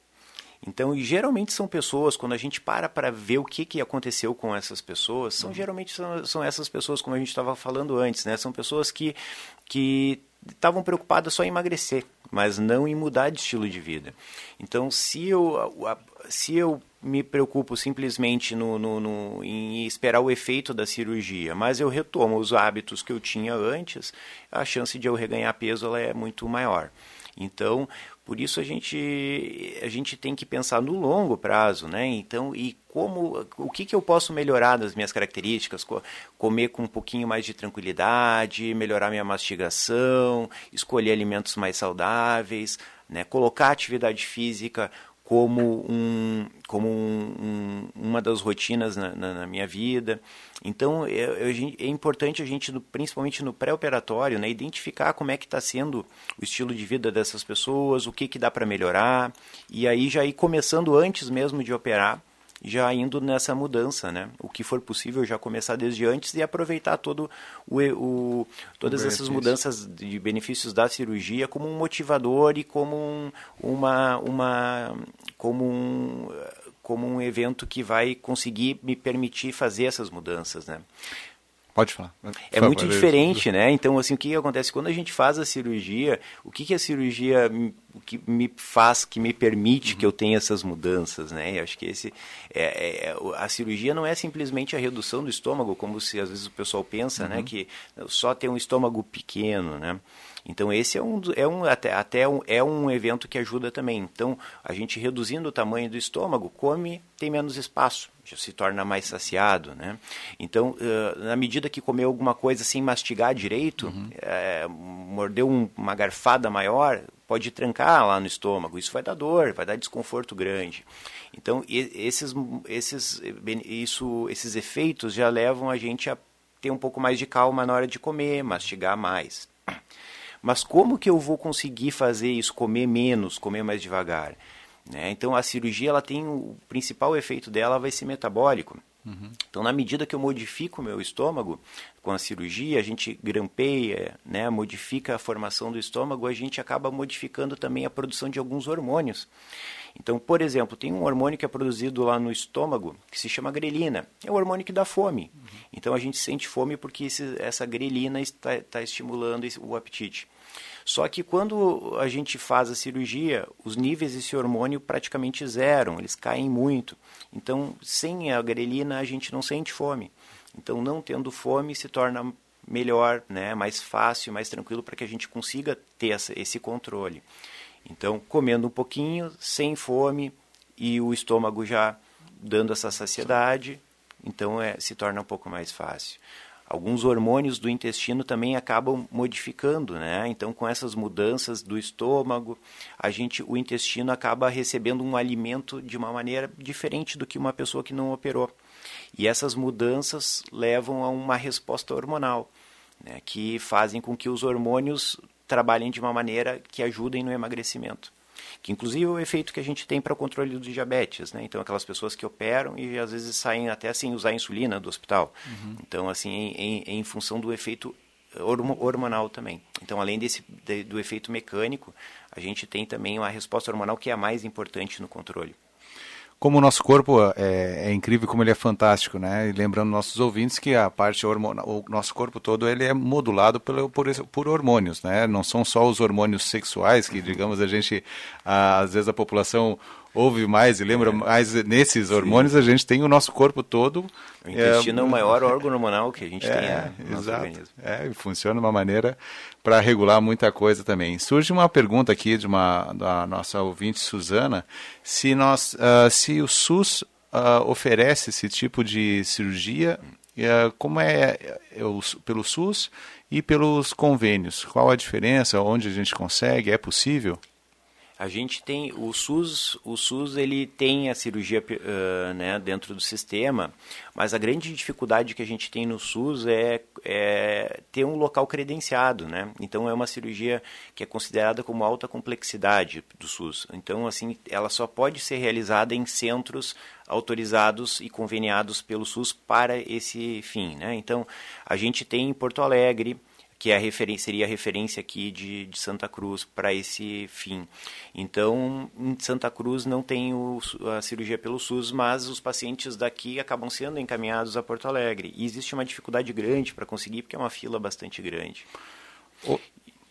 Speaker 3: Então, geralmente são pessoas, quando a gente para para ver o que, que aconteceu com essas pessoas, são, uhum. geralmente são, são essas pessoas, como a gente estava falando antes, né? São pessoas que, que estavam preocupadas só em emagrecer, mas não em mudar de estilo de vida. Então, se eu, se eu me preocupo simplesmente no, no, no, em esperar o efeito da cirurgia, mas eu retomo os hábitos que eu tinha antes, a chance de eu reganhar peso ela é muito maior. Então, por isso a gente, a gente tem que pensar no longo prazo, né? Então, e como, o que, que eu posso melhorar das minhas características? Comer com um pouquinho mais de tranquilidade, melhorar minha mastigação, escolher alimentos mais saudáveis, né? Colocar atividade física como, um, como um, um, uma das rotinas na, na, na minha vida. Então é, é, é, importante a gente, principalmente no pré-operatório, né, identificar como é que está sendo o estilo de vida dessas pessoas, o que, que dá para melhorar, e aí já ir começando antes mesmo de operar, já indo nessa mudança, né? O que for possível já começar desde antes e aproveitar todo o, o todas o essas mudanças de benefícios da cirurgia como um motivador e como um, uma uma como um como um evento que vai conseguir me permitir fazer essas mudanças, né?
Speaker 2: Pode falar.
Speaker 3: É muito diferente, né? Então, assim, o que acontece quando a gente faz a cirurgia? O que, que a cirurgia o que me faz, que me permite uhum. que eu tenha essas mudanças, né? Eu acho que esse é, é, a cirurgia não é simplesmente a redução do estômago, como se às vezes o pessoal pensa, né? uhum. né? Que só ter um estômago pequeno, né? Então esse é um, é um até, até um, é um evento que ajuda também. Então a gente reduzindo o tamanho do estômago, come, tem menos espaço, já se torna mais saciado, né? Então uh, na medida que comer alguma coisa sem mastigar direito, uhum. é, mordeu um, uma garfada maior, pode trancar lá no estômago. Isso vai dar dor, vai dar desconforto grande. Então esses, esses, isso, esses efeitos já levam a gente a ter um pouco mais de calma na hora de comer, mastigar mais. Mas como que eu vou conseguir fazer isso, comer menos, comer mais devagar? Né? Então a cirurgia ela tem o principal efeito dela vai ser metabólico. Uhum. Então, na medida que eu modifico o meu estômago, com a cirurgia, a gente grampeia, né, modifica a formação do estômago, a gente acaba modificando também a produção de alguns hormônios. Então, por exemplo, tem um hormônio que é produzido lá no estômago que se chama grelina. É o hormônio que dá fome. Uhum. Então, a gente sente fome porque esse, essa grelina está, está estimulando o apetite. Só que quando a gente faz a cirurgia, os níveis desse hormônio praticamente zeram, eles caem muito. Então, sem a grelina, a gente não sente fome. Então, não tendo fome, se torna melhor, né, mais fácil, mais tranquilo para que a gente consiga ter essa, esse controle. Então, comendo um pouquinho, sem fome e o estômago já dando essa saciedade, então é, se torna um pouco mais fácil alguns hormônios do intestino também acabam modificando, né? Então, com essas mudanças do estômago, a gente, o intestino acaba recebendo um alimento de uma maneira diferente do que uma pessoa que não operou. E essas mudanças levam a uma resposta hormonal, né? que fazem com que os hormônios trabalhem de uma maneira que ajudem no emagrecimento que inclusive é o efeito que a gente tem para o controle do diabetes, né? Então aquelas pessoas que operam e às vezes saem até sem usar insulina do hospital. Uhum. Então assim, em, em, em, função do efeito hormonal também. Então além desse de, do efeito mecânico, a gente tem também uma resposta hormonal que é a mais importante no controle
Speaker 2: como o nosso corpo é, é, incrível, como ele é fantástico, né? E lembrando nossos ouvintes que a parte hormonal, o nosso corpo todo ele é modulado pelo, por, por hormônios, né? Não são só os hormônios sexuais que, digamos, a gente, às vezes a população ouve mais e lembra é. mais nesses hormônios, Sim. a gente tem o nosso corpo todo.
Speaker 3: O intestino é, é o maior órgão hormonal que a gente
Speaker 2: é,
Speaker 3: tem né,
Speaker 2: no exato. organismo. É, funciona de uma maneira para regular muita coisa também. Surge uma pergunta aqui de uma da nossa ouvinte Suzana, se nós, uh, se o SUS uh, oferece esse tipo de cirurgia, uh, como é, é pelo SUS e pelos convênios? Qual a diferença? Onde a gente consegue? É possível?
Speaker 3: A gente tem o SUS, o SUS ele tem a cirurgia uh, né, dentro do sistema, mas a grande dificuldade que a gente tem no SUS é, é, ter um local credenciado, né? Então é uma cirurgia que é considerada como alta complexidade do SUS. Então assim, ela só pode ser realizada em centros autorizados e conveniados pelo SUS para esse fim, né? Então a gente tem em Porto Alegre que é a seria a referência aqui de, de Santa Cruz para esse fim. Então, em Santa Cruz não tem o, a cirurgia pelo SUS, mas os pacientes daqui acabam sendo encaminhados a Porto Alegre. E existe uma dificuldade grande para conseguir, porque é uma fila bastante grande. O...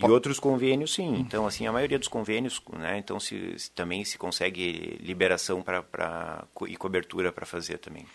Speaker 3: E outros convênios, sim. Então, assim, a maioria dos convênios, né? Então, se, se também se consegue liberação para e cobertura para fazer também.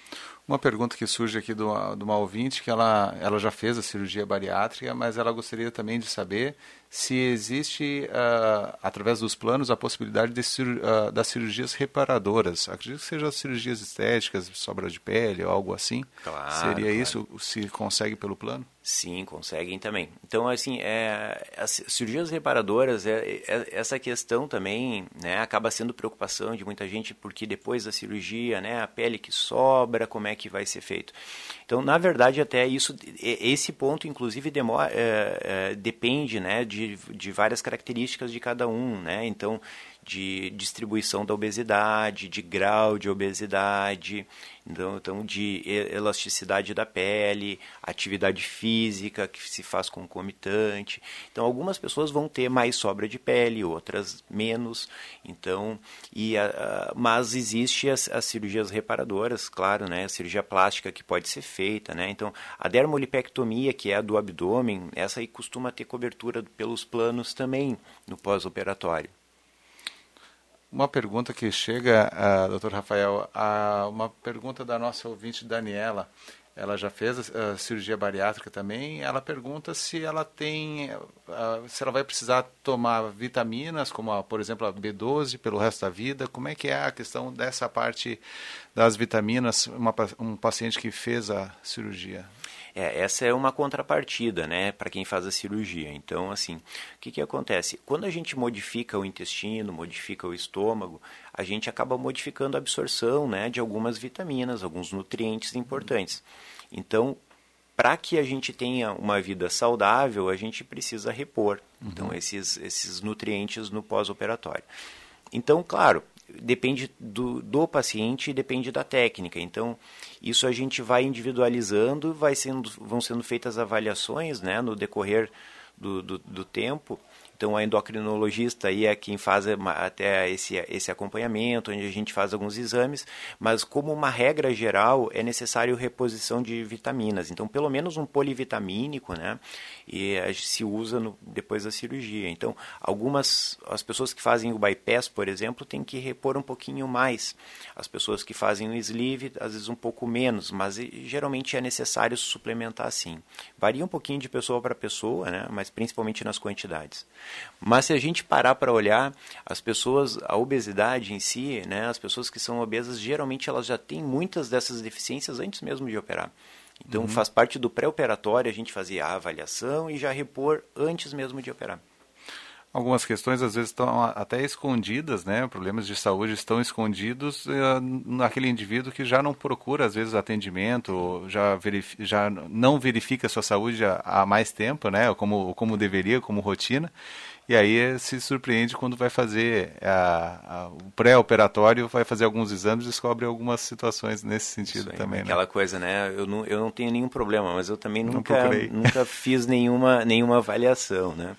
Speaker 2: Uma pergunta que surge aqui do, do uma ouvinte, que ela, ela já fez a cirurgia bariátrica, mas ela gostaria também de saber se existe, uh, através dos planos, a possibilidade de, uh, das cirurgias reparadoras. Acredito que sejam cirurgias estéticas, sobra de pele ou algo assim.
Speaker 3: Claro,
Speaker 2: Seria
Speaker 3: claro.
Speaker 2: isso? Se consegue pelo plano?
Speaker 3: Sim, conseguem também. Então, assim, é, as cirurgias reparadoras, é, é, essa questão também né, acaba sendo preocupação de muita gente, porque depois da cirurgia, né, a pele que sobra, como é que vai ser feito. Então, na verdade, até isso, esse ponto, inclusive, demora, é, é, depende né, de, de várias características de cada um. Né? Então, de distribuição da obesidade, de grau de obesidade, então, então de elasticidade da pele, atividade física que se faz concomitante. Então, algumas pessoas vão ter mais sobra de pele, outras menos. Então, e a, mas existe as, as, cirurgias reparadoras, claro, né? A cirurgia plástica que pode ser feita, né? Então, a dermolipectomia, que é a do abdômen, essa aí costuma ter cobertura pelos planos também no pós-operatório.
Speaker 2: Uma pergunta que chega, uh, doutor Rafael, uh, uma pergunta da nossa ouvinte Daniela. Ela já fez a, a cirurgia bariátrica também. Ela pergunta se ela tem, uh, se ela vai precisar tomar vitaminas, como a, por exemplo a B12, pelo resto da vida. Como é que é a questão dessa parte das vitaminas? Uma, um paciente que fez a cirurgia.
Speaker 3: É, essa é uma contrapartida, né, para quem faz a cirurgia. Então, assim, o que, que acontece? Quando a gente modifica o intestino, modifica o estômago, a gente acaba modificando a absorção, né, de algumas vitaminas, alguns nutrientes importantes. Então, para que a gente tenha uma vida saudável, a gente precisa repor uhum. então esses, esses nutrientes no pós-operatório. Então, claro, depende do, do paciente e depende da técnica. Então, isso a gente vai individualizando, vai sendo, vão sendo feitas avaliações né, no decorrer do, do, do tempo então, a endocrinologista aí é quem faz até esse, esse acompanhamento, onde a gente faz alguns exames, mas como uma regra geral, é necessário reposição de vitaminas. Então, pelo menos um polivitamínico, né? E se usa no, depois da cirurgia. Então, algumas, as pessoas que fazem o bypass, por exemplo, têm que repor um pouquinho mais. As pessoas que fazem o sleeve, às vezes um pouco menos, mas geralmente é necessário suplementar sim. Varia um pouquinho de pessoa para pessoa, né? Mas principalmente nas quantidades. Mas se a gente parar para olhar, as pessoas, a obesidade em si, né, as pessoas que são obesas, geralmente elas já têm muitas dessas deficiências antes mesmo de operar. Então uhum. faz parte do pré-operatório a gente fazer a avaliação e já repor antes mesmo de operar.
Speaker 2: Algumas questões às vezes estão até escondidas, né? Problemas de saúde estão escondidos uh, naquele indivíduo que já não procura às vezes atendimento, já, já não verifica sua saúde há, há mais tempo, né? Como, como deveria, como rotina. E aí se surpreende quando vai fazer a, a, o pré-operatório, vai fazer alguns exames descobre algumas situações nesse sentido aí, também.
Speaker 3: Né? Aquela
Speaker 2: né?
Speaker 3: coisa, né? Eu não, eu não tenho nenhum problema, mas eu também nunca, nunca fiz nenhuma, nenhuma avaliação, né?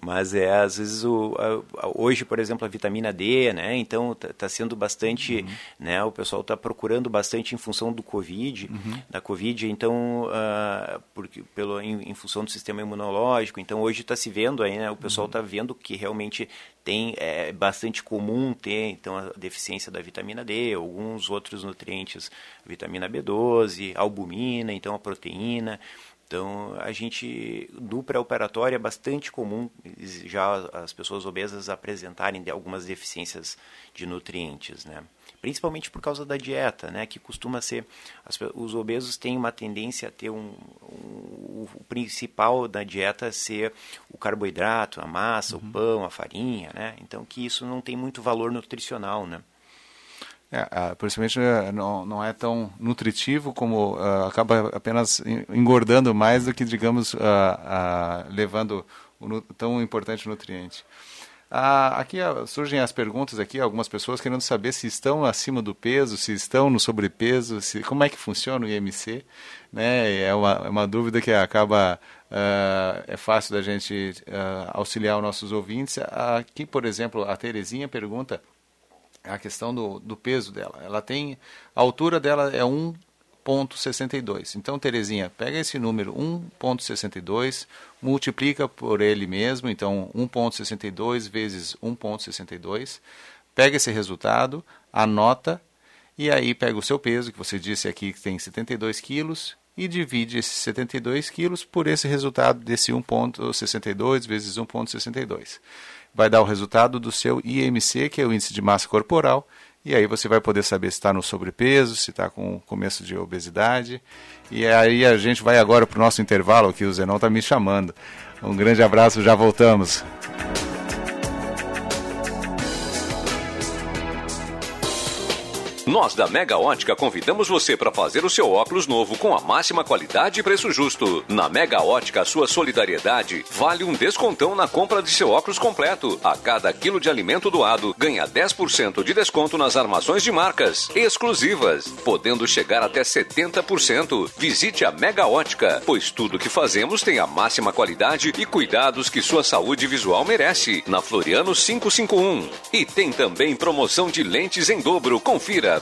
Speaker 3: Mas é às vezes o, a, hoje por exemplo a vitamina D né então está tá sendo bastante uhum. né o pessoal está procurando bastante em função do covid uhum. da covid então uh, porque pelo em, em, função do sistema imunológico então hoje está se vendo aí né o pessoal está uhum. vendo que realmente tem é bastante comum ter então a deficiência da vitamina D alguns outros nutrientes vitamina B12 albumina então a proteína então, a gente, no pré-operatório, é bastante comum já as pessoas obesas apresentarem algumas deficiências de nutrientes, né? Principalmente por causa da dieta, né? Que costuma ser... As, os obesos têm uma tendência a ter um, um... O principal da dieta ser o carboidrato, a massa, uhum. o pão, a farinha, né? Então, que isso não tem muito valor nutricional, né?
Speaker 2: É, principalmente é, não, não é tão nutritivo como uh, acaba apenas engordando mais do que, digamos, uh, uh, levando o tão importante nutriente. aqui surgem as perguntas aqui, algumas pessoas querendo saber se estão acima do peso, se estão no sobrepeso, se, como é que funciona o IMC. Né? É, uma, é uma dúvida que acaba é fácil da gente auxiliar os nossos ouvintes. Aqui, por exemplo, a Terezinha pergunta a questão do, do peso dela. Ela tem. A altura dela é 1,62. Então, Terezinha, pega esse número 1,62, multiplica por ele mesmo, então 1,62 vezes 1,62. Pega esse resultado, anota e aí pega o seu peso, que você disse aqui que tem 72 quilos, e divide esses 72 quilos por esse resultado desse 1,62 vezes 1,62 vai dar o resultado do seu IMC, que é o índice de massa corporal, e aí você vai poder saber se está no sobrepeso, se está com começo de obesidade. E aí a gente vai agora para o nosso intervalo, que o Zenon está me chamando. Um grande abraço, já voltamos.
Speaker 5: Nós da Mega Ótica convidamos você para fazer o seu óculos novo com a máxima qualidade e preço justo. Na Mega Ótica, sua solidariedade vale um descontão na compra de seu óculos completo. A cada quilo de alimento doado, ganha 10% de desconto nas armações de marcas exclusivas, podendo chegar até 70%. Visite a Mega Ótica, pois tudo que fazemos tem a máxima qualidade e cuidados que sua saúde visual merece. Na Floriano 551. E tem também promoção de lentes em dobro. Confira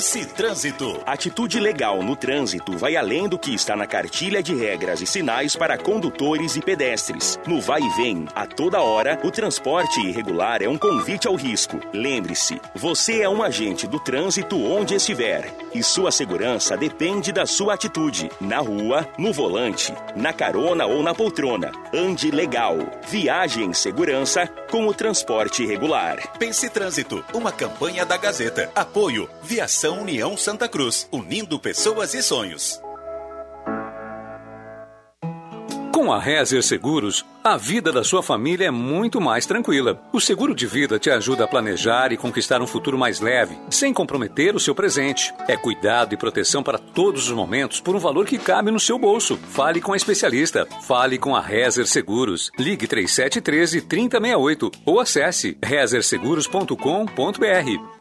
Speaker 9: Pense Trânsito. Atitude legal no trânsito vai além do que está na cartilha de regras e sinais para condutores e pedestres. No vai e vem, a toda hora, o transporte irregular é um convite ao risco. Lembre-se, você é um agente do trânsito onde estiver e sua segurança depende da sua atitude. Na rua, no volante, na carona ou na poltrona. Ande legal. Viaje em segurança com o transporte regular.
Speaker 12: Pense Trânsito, uma campanha da Gazeta. Apoio Viação União Santa Cruz, unindo pessoas e sonhos.
Speaker 5: Com a Rezer Seguros, a vida da sua família é muito mais tranquila. O seguro de vida te ajuda a planejar e conquistar um futuro mais leve, sem comprometer o seu presente. É cuidado e proteção para todos os momentos por um valor que cabe no seu bolso. Fale com a especialista. Fale com a Rezer Seguros. Ligue 3713 3068 ou acesse rezerseguros.com.br.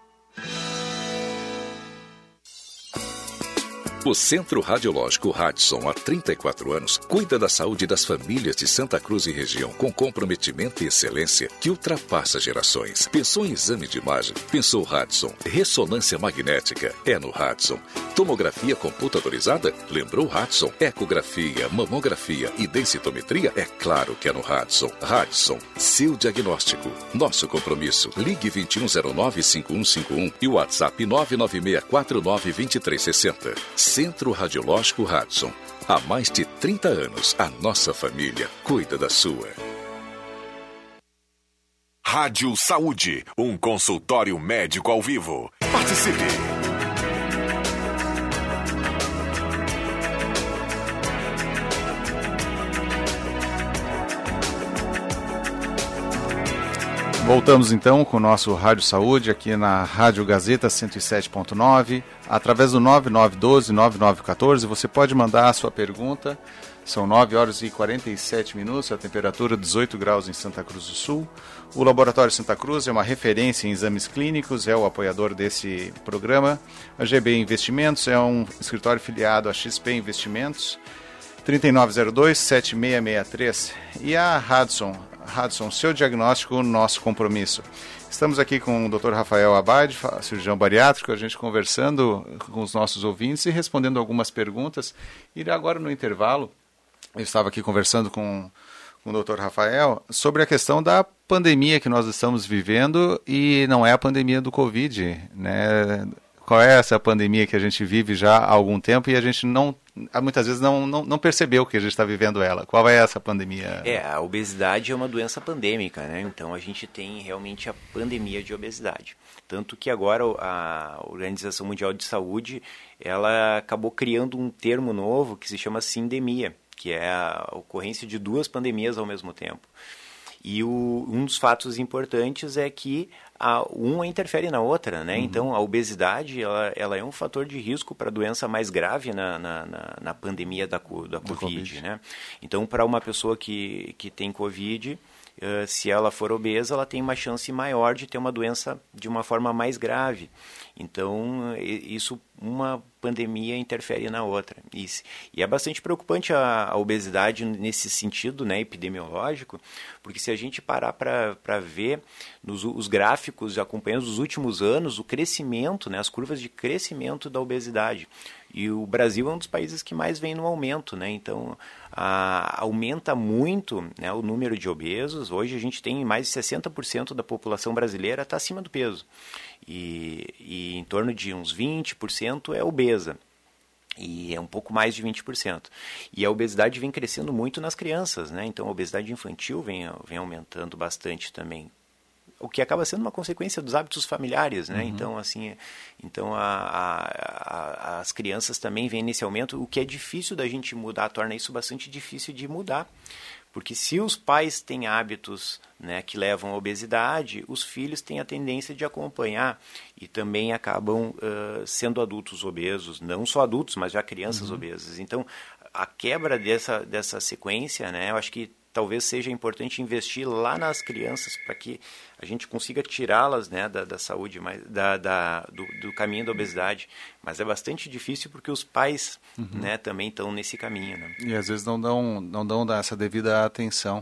Speaker 13: O Centro Radiológico Radson, há 34 anos, cuida da saúde das famílias de Santa Cruz e região com comprometimento e excelência que ultrapassa gerações. Pensou em exame de imagem? Pensou Radson. Ressonância magnética? É no Radson. Tomografia computadorizada? Lembrou Radson. Ecografia, mamografia e densitometria? É claro que é no Radson. Radson, seu diagnóstico. Nosso compromisso. Ligue 2109-5151 e WhatsApp 996492360. Centro Radiológico Hudson. Há mais de 30 anos, a nossa família cuida da sua.
Speaker 1: Rádio Saúde, um consultório médico ao vivo. Participe!
Speaker 2: Voltamos então com o nosso Rádio Saúde aqui na Rádio Gazeta 107.9, através do 9912-9914. Você pode mandar a sua pergunta. São 9 horas e 47 minutos, a temperatura 18 graus em Santa Cruz do Sul. O Laboratório Santa Cruz é uma referência em exames clínicos, é o apoiador desse programa. A GB Investimentos é um escritório filiado a XP Investimentos. 3902-7663. E a Hudson, Hudson, seu diagnóstico, nosso compromisso. Estamos aqui com o Dr. Rafael Abad, cirurgião bariátrico, a gente conversando com os nossos ouvintes e respondendo algumas perguntas. E agora no intervalo, eu estava aqui conversando com, com o Dr. Rafael sobre a questão da pandemia que nós estamos vivendo e não é a pandemia do Covid, né? Qual é essa pandemia que a gente vive já há algum tempo e a gente não muitas vezes não, não, não percebeu que a gente está vivendo ela. Qual é essa pandemia?
Speaker 3: É, a obesidade é uma doença pandêmica, né? Então a gente tem realmente a pandemia de obesidade. Tanto que agora a Organização Mundial de Saúde ela acabou criando um termo novo que se chama sindemia, que é a ocorrência de duas pandemias ao mesmo tempo. E o, um dos fatos importantes é que a, uma interfere na outra, né? Uhum. Então, a obesidade, ela, ela, é um fator de risco para doença mais grave na, na, na, na pandemia da, da COVID, COVID, né? Então, para uma pessoa que, que tem COVID, uh, se ela for obesa, ela tem uma chance maior de ter uma doença de uma forma mais grave. Então, isso, uma pandemia interfere na outra. E, e é bastante preocupante a, a, obesidade nesse sentido né, epidemiológico, porque se a gente parar para ver nos, os gráficos acompanhando os últimos anos, o crescimento, né, as curvas de crescimento da obesidade. E o Brasil é um dos países que mais vem no aumento, né? Então, a, aumenta muito né, o número de obesos. Hoje a gente tem mais de 60% da população brasileira está acima do peso e, e em torno de uns 20% é obesa e é um pouco mais de 20%. E a obesidade vem crescendo muito nas crianças, né? Então a obesidade infantil vem, vem aumentando bastante também. O que acaba sendo uma consequência dos hábitos familiares, né? Uhum. Então, assim, então a, a, a, as crianças também vêm nesse aumento, o que é difícil da gente mudar, torna isso bastante difícil de mudar Porque se os pais têm hábitos né, que levam à obesidade, os filhos têm a tendência de acompanhar e também acabam uh, sendo adultos obesos, não só adultos, mas já crianças uhum. obesas. Então, a quebra dessa, dessa sequência, né, eu acho que talvez seja importante investir lá nas crianças para que a gente consiga tirá-las né, da, da, saúde, mais, da, da do, do, caminho da obesidade. Mas é bastante difícil porque os pais uhum. né, também estão nesse caminho. Né?
Speaker 2: E às vezes não dão, não dão essa devida atenção.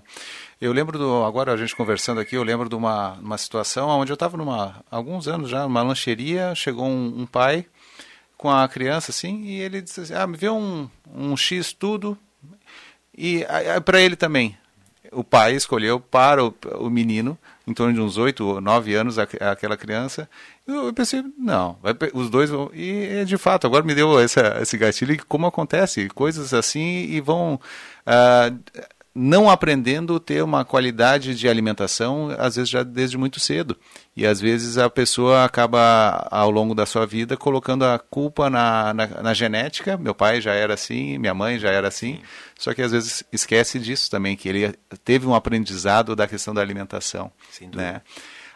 Speaker 2: Eu lembro, do, agora a gente conversando aqui, eu lembro de uma, uma situação onde eu estava numa alguns anos já, numa lancheria, chegou um, um pai com a criança assim, e ele disse assim, ah, me vê um, um X tudo, e para ele também. O pai escolheu para o, o menino, em torno de uns 8 ou 9 anos, a, aquela criança. Eu pensei, não, vai, os dois vão. E de fato, agora me deu essa, esse gatilho, como acontece, coisas assim, e vão. Uh, não aprendendo a ter uma qualidade de alimentação, às vezes já desde muito cedo. E às vezes a pessoa acaba, ao longo da sua vida, colocando a culpa na, na, na genética. Meu pai já era assim, minha mãe já era assim. Sim. Só que às vezes esquece disso também, que ele teve um aprendizado da questão da alimentação. Né?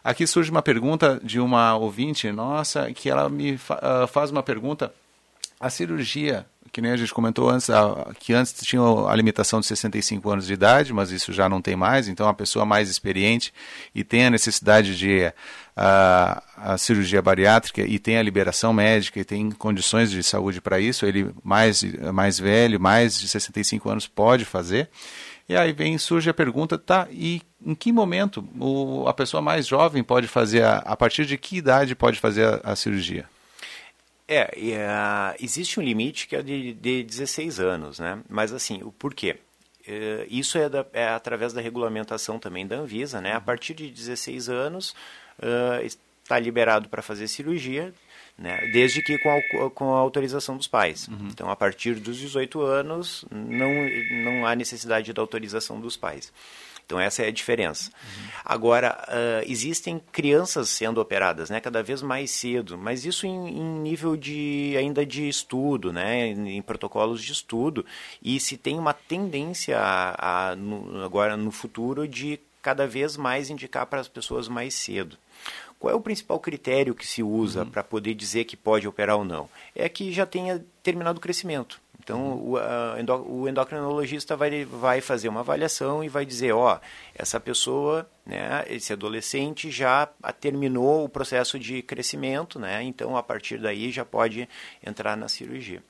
Speaker 2: Aqui surge uma pergunta de uma ouvinte nossa, que ela me fa uh, faz uma pergunta. A cirurgia que nem a gente comentou antes, que antes tinha a limitação de 65 anos de idade, mas isso já não tem mais, então a pessoa mais experiente e tem a necessidade de a, a cirurgia bariátrica e tem a liberação médica e tem condições de saúde para isso, ele mais, mais velho, mais de 65 anos pode fazer. E aí vem surge a pergunta, tá, e em que momento o, a pessoa mais jovem pode fazer, a, a partir de que idade pode fazer a, a cirurgia?
Speaker 3: É, uh, existe um limite que é de, de 16 anos, né? Mas assim, o porquê? Uh, isso é, da, é, através da regulamentação também da Anvisa, né? A partir de 16 anos uh, está liberado para fazer cirurgia, né? Desde que com a, com a autorização dos pais. Uhum. Então, a partir dos 18 anos, não, não há necessidade da autorização dos pais. Então essa é a diferença. Uhum. Agora, uh, existem crianças sendo operadas, né, cada vez mais cedo, mas isso em, em nível de ainda de estudo, né, em, em, protocolos de estudo, e se tem uma tendência a, a no, agora no futuro de cada vez mais indicar para as pessoas mais cedo. Qual é o principal critério que se usa uhum. para poder dizer que pode operar ou não? É que já tenha terminado o crescimento. Então, o, a, o endocrinologista vai, vai fazer uma avaliação e vai dizer, ó, essa pessoa, né, esse adolescente já terminou o processo de crescimento, né, então a partir daí já pode entrar na cirurgia.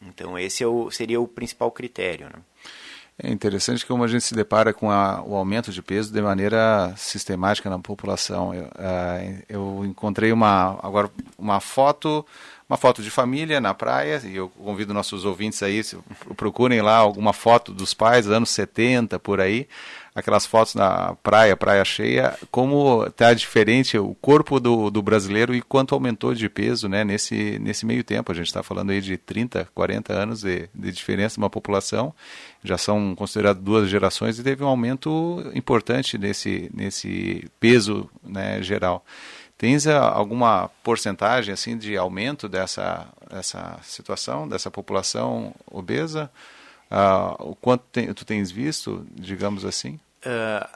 Speaker 3: Então, esse é o, seria o principal critério. Né?
Speaker 2: É interessante como a gente se depara com a, o aumento de peso de maneira sistemática na população. Eu, uh, eu encontrei uma agora uma foto uma foto de família na praia, e eu convido nossos ouvintes aí, procurem lá alguma foto dos pais, anos 70, por aí, aquelas fotos na praia, praia cheia, como está diferente o corpo do, do brasileiro e quanto aumentou de peso né, nesse, nesse meio tempo. A gente está falando aí de 30, 40 anos de, de diferença numa população, já são consideradas duas gerações e teve um aumento importante nesse, nesse peso né, geral. Tens eh, alguma porcentagem assim de aumento dessa, dessa situação, dessa população obesa? Uh, o quanto tem, tu tens visto, digamos assim?
Speaker 3: Uh,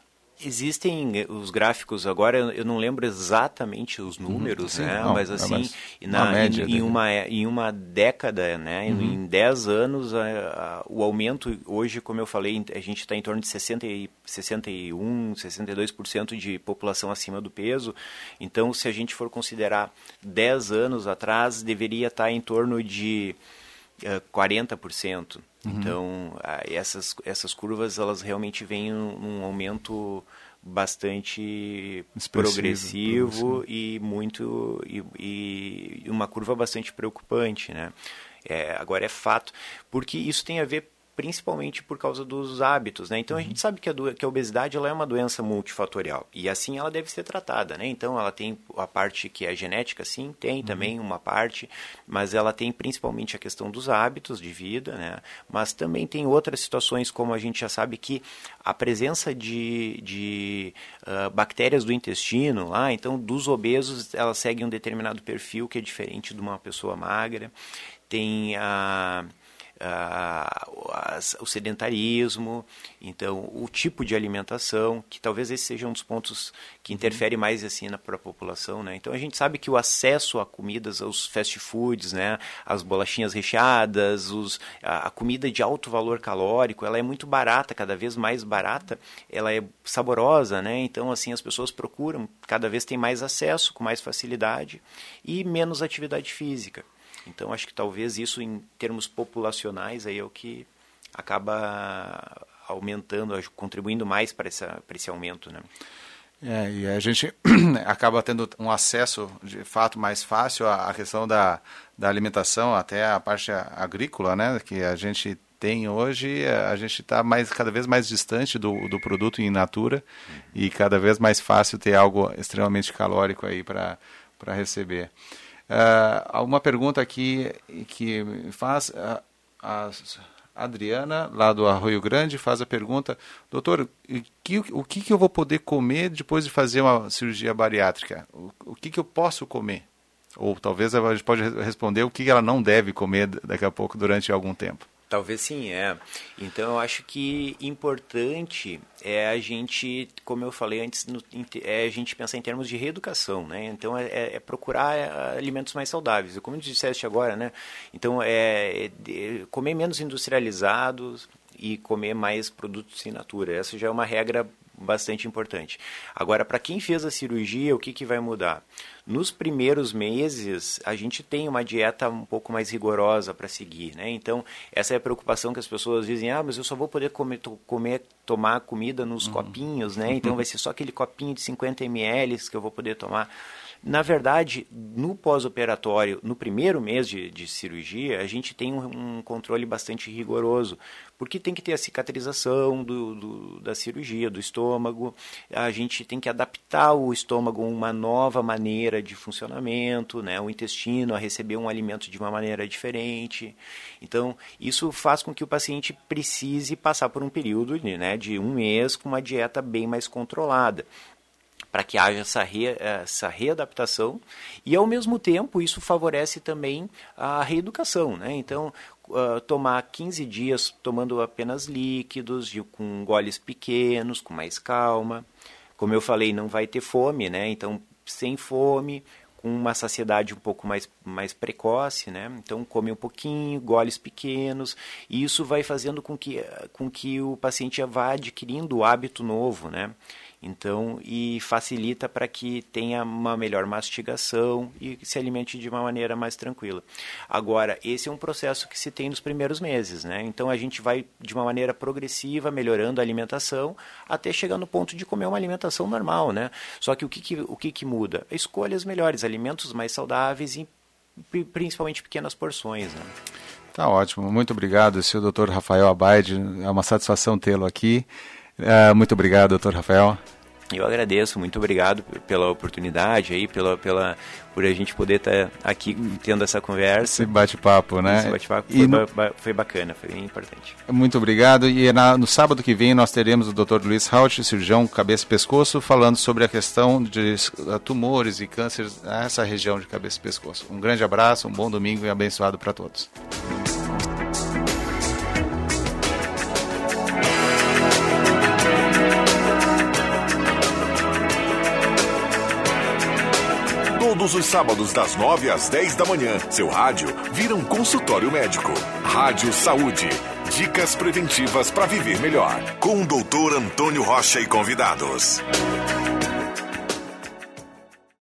Speaker 3: Existem eh, os gráficos agora, eu não lembro exatamente os uhum, números, uhum, né? Não, mas assim, é na, média em, em, uma, em uma década, né? Uhum. Em 10 anos, a, a, o aumento hoje, como eu falei, a gente está em torno de 60, 61, 62% de população acima do peso. Então, se a gente for considerar 10 anos atrás, deveria estar tá em torno de uh, 40%. Uhum. Então, essas, essas curvas, elas realmente vêm num, aumento bastante progressivo, progressivo, e muito e, e, uma curva bastante preocupante, né? É, agora é fato, porque isso tem a ver principalmente por causa dos hábitos, né? Então uhum. a gente sabe que a, que a obesidade ela é uma doença multifatorial e assim ela deve ser tratada, né? Então ela tem a parte que é genética, sim, tem uhum. também uma parte, mas ela tem principalmente a questão dos hábitos de vida, né? Mas também tem outras situações como a gente já sabe que a presença de, de uh, bactérias do intestino lá, então dos obesos ela segue um determinado perfil que é diferente de uma pessoa magra, tem a uh, o sedentarismo, então o tipo de alimentação, que talvez esse seja um dos pontos que uhum. interfere mais assim para a população, né? Então a gente sabe que o acesso a comidas, aos fast foods, né, as bolachinhas recheadas, os, a, a comida de alto valor calórico, ela é muito barata, cada vez mais barata, ela é saborosa, né? Então assim as pessoas procuram, cada vez tem mais acesso com mais facilidade e menos atividade física. Então acho que talvez isso em termos populacionais aí é o que acaba aumentando, contribuindo mais para, para esse aumento, né?
Speaker 2: É, e a gente [CLEARS THROAT] acaba tendo um acesso de fato mais fácil à questão da, da alimentação, até a parte agrícola, né, que a gente tem hoje, a gente está mais, cada vez mais distante do, do produto in natura e cada vez mais fácil ter algo extremamente calórico aí para receber. Uh, uma pergunta aqui que faz uh, a Adriana, lá do Arroio Grande, faz a pergunta: Doutor, que, o que, que eu vou poder comer depois de fazer uma cirurgia bariátrica? O, o que, que eu posso comer? Ou talvez a gente pode responder o que ela não deve comer daqui a pouco durante algum tempo.
Speaker 3: Talvez sim, é. Então eu acho que importante é a gente, como eu falei antes, no, é a gente pensar em termos de reeducação, né? Então é, é, é procurar é, alimentos mais saudáveis. Como disseste agora, né? Então é, é comer menos industrializados e comer mais produtos in natura. Essa já é uma regra bastante importante. Agora, para quem fez a cirurgia, o que, que vai mudar? Nos primeiros meses, a gente tem uma dieta um pouco mais rigorosa para seguir, né? Então, essa é a preocupação que as pessoas dizem, ah, mas eu só vou poder comer, comer tomar comida nos uhum. copinhos, né? Então, vai ser só aquele copinho de 50 ml que eu vou poder tomar. Na verdade, no pós-operatório, no primeiro mês de, de, cirurgia, a gente tem um, um, controle bastante rigoroso, porque tem que ter a cicatrização do, do, da cirurgia, do estômago, a gente tem que adaptar o estômago a uma nova maneira de funcionamento, né, o intestino a receber um alimento de uma maneira diferente. Então, isso faz com que o paciente precise passar por um período né, de um mês com uma dieta bem mais controlada para que haja essa, re, essa readaptação e, ao mesmo tempo, isso favorece também a reeducação. Né? Então, uh, tomar 15 dias tomando apenas líquidos, de, com goles pequenos, com mais calma. Como eu falei, não vai ter fome, né? então, sem fome, com uma saciedade um pouco mais, mais precoce, né? Então come um pouquinho, goles pequenos, e isso vai fazendo com que, com que o paciente vá adquirindo o hábito novo, né? Então, e facilita para que tenha uma melhor mastigação e se alimente de uma maneira mais tranquila. Agora, esse é um processo que se tem nos primeiros meses, né? Então a gente vai de uma maneira progressiva melhorando a alimentação até chegar no ponto de comer uma alimentação normal, né? Só que o que, que o que, que muda? Escolhas melhores, alimentos mais saudáveis e principalmente pequenas porções, né?
Speaker 2: Tá ótimo, muito obrigado, seu doutor Rafael Abaide, é uma satisfação tê-lo aqui. Uh, muito obrigado, doutor Rafael.
Speaker 3: Eu agradeço, muito obrigado pela oportunidade aí, pela, pela, por a gente poder estar tá aqui tendo essa conversa.
Speaker 2: Esse bate-papo, né?
Speaker 3: Esse bate-papo foi, no... ba foi, bacana, foi importante.
Speaker 2: Muito obrigado. E na, no sábado que vem nós teremos o Dr. Luiz Haut, cirurgião cabeça e pescoço, falando sobre a questão de tumores e cânceres nessa região de cabeça e pescoço. Um grande abraço, um bom domingo e abençoado para todos.
Speaker 1: Todos os sábados, das 9 às 10 da manhã, seu rádio vira um consultório médico. Rádio Saúde. Dicas preventivas para viver melhor. Com o doutor Antônio Rocha e convidados.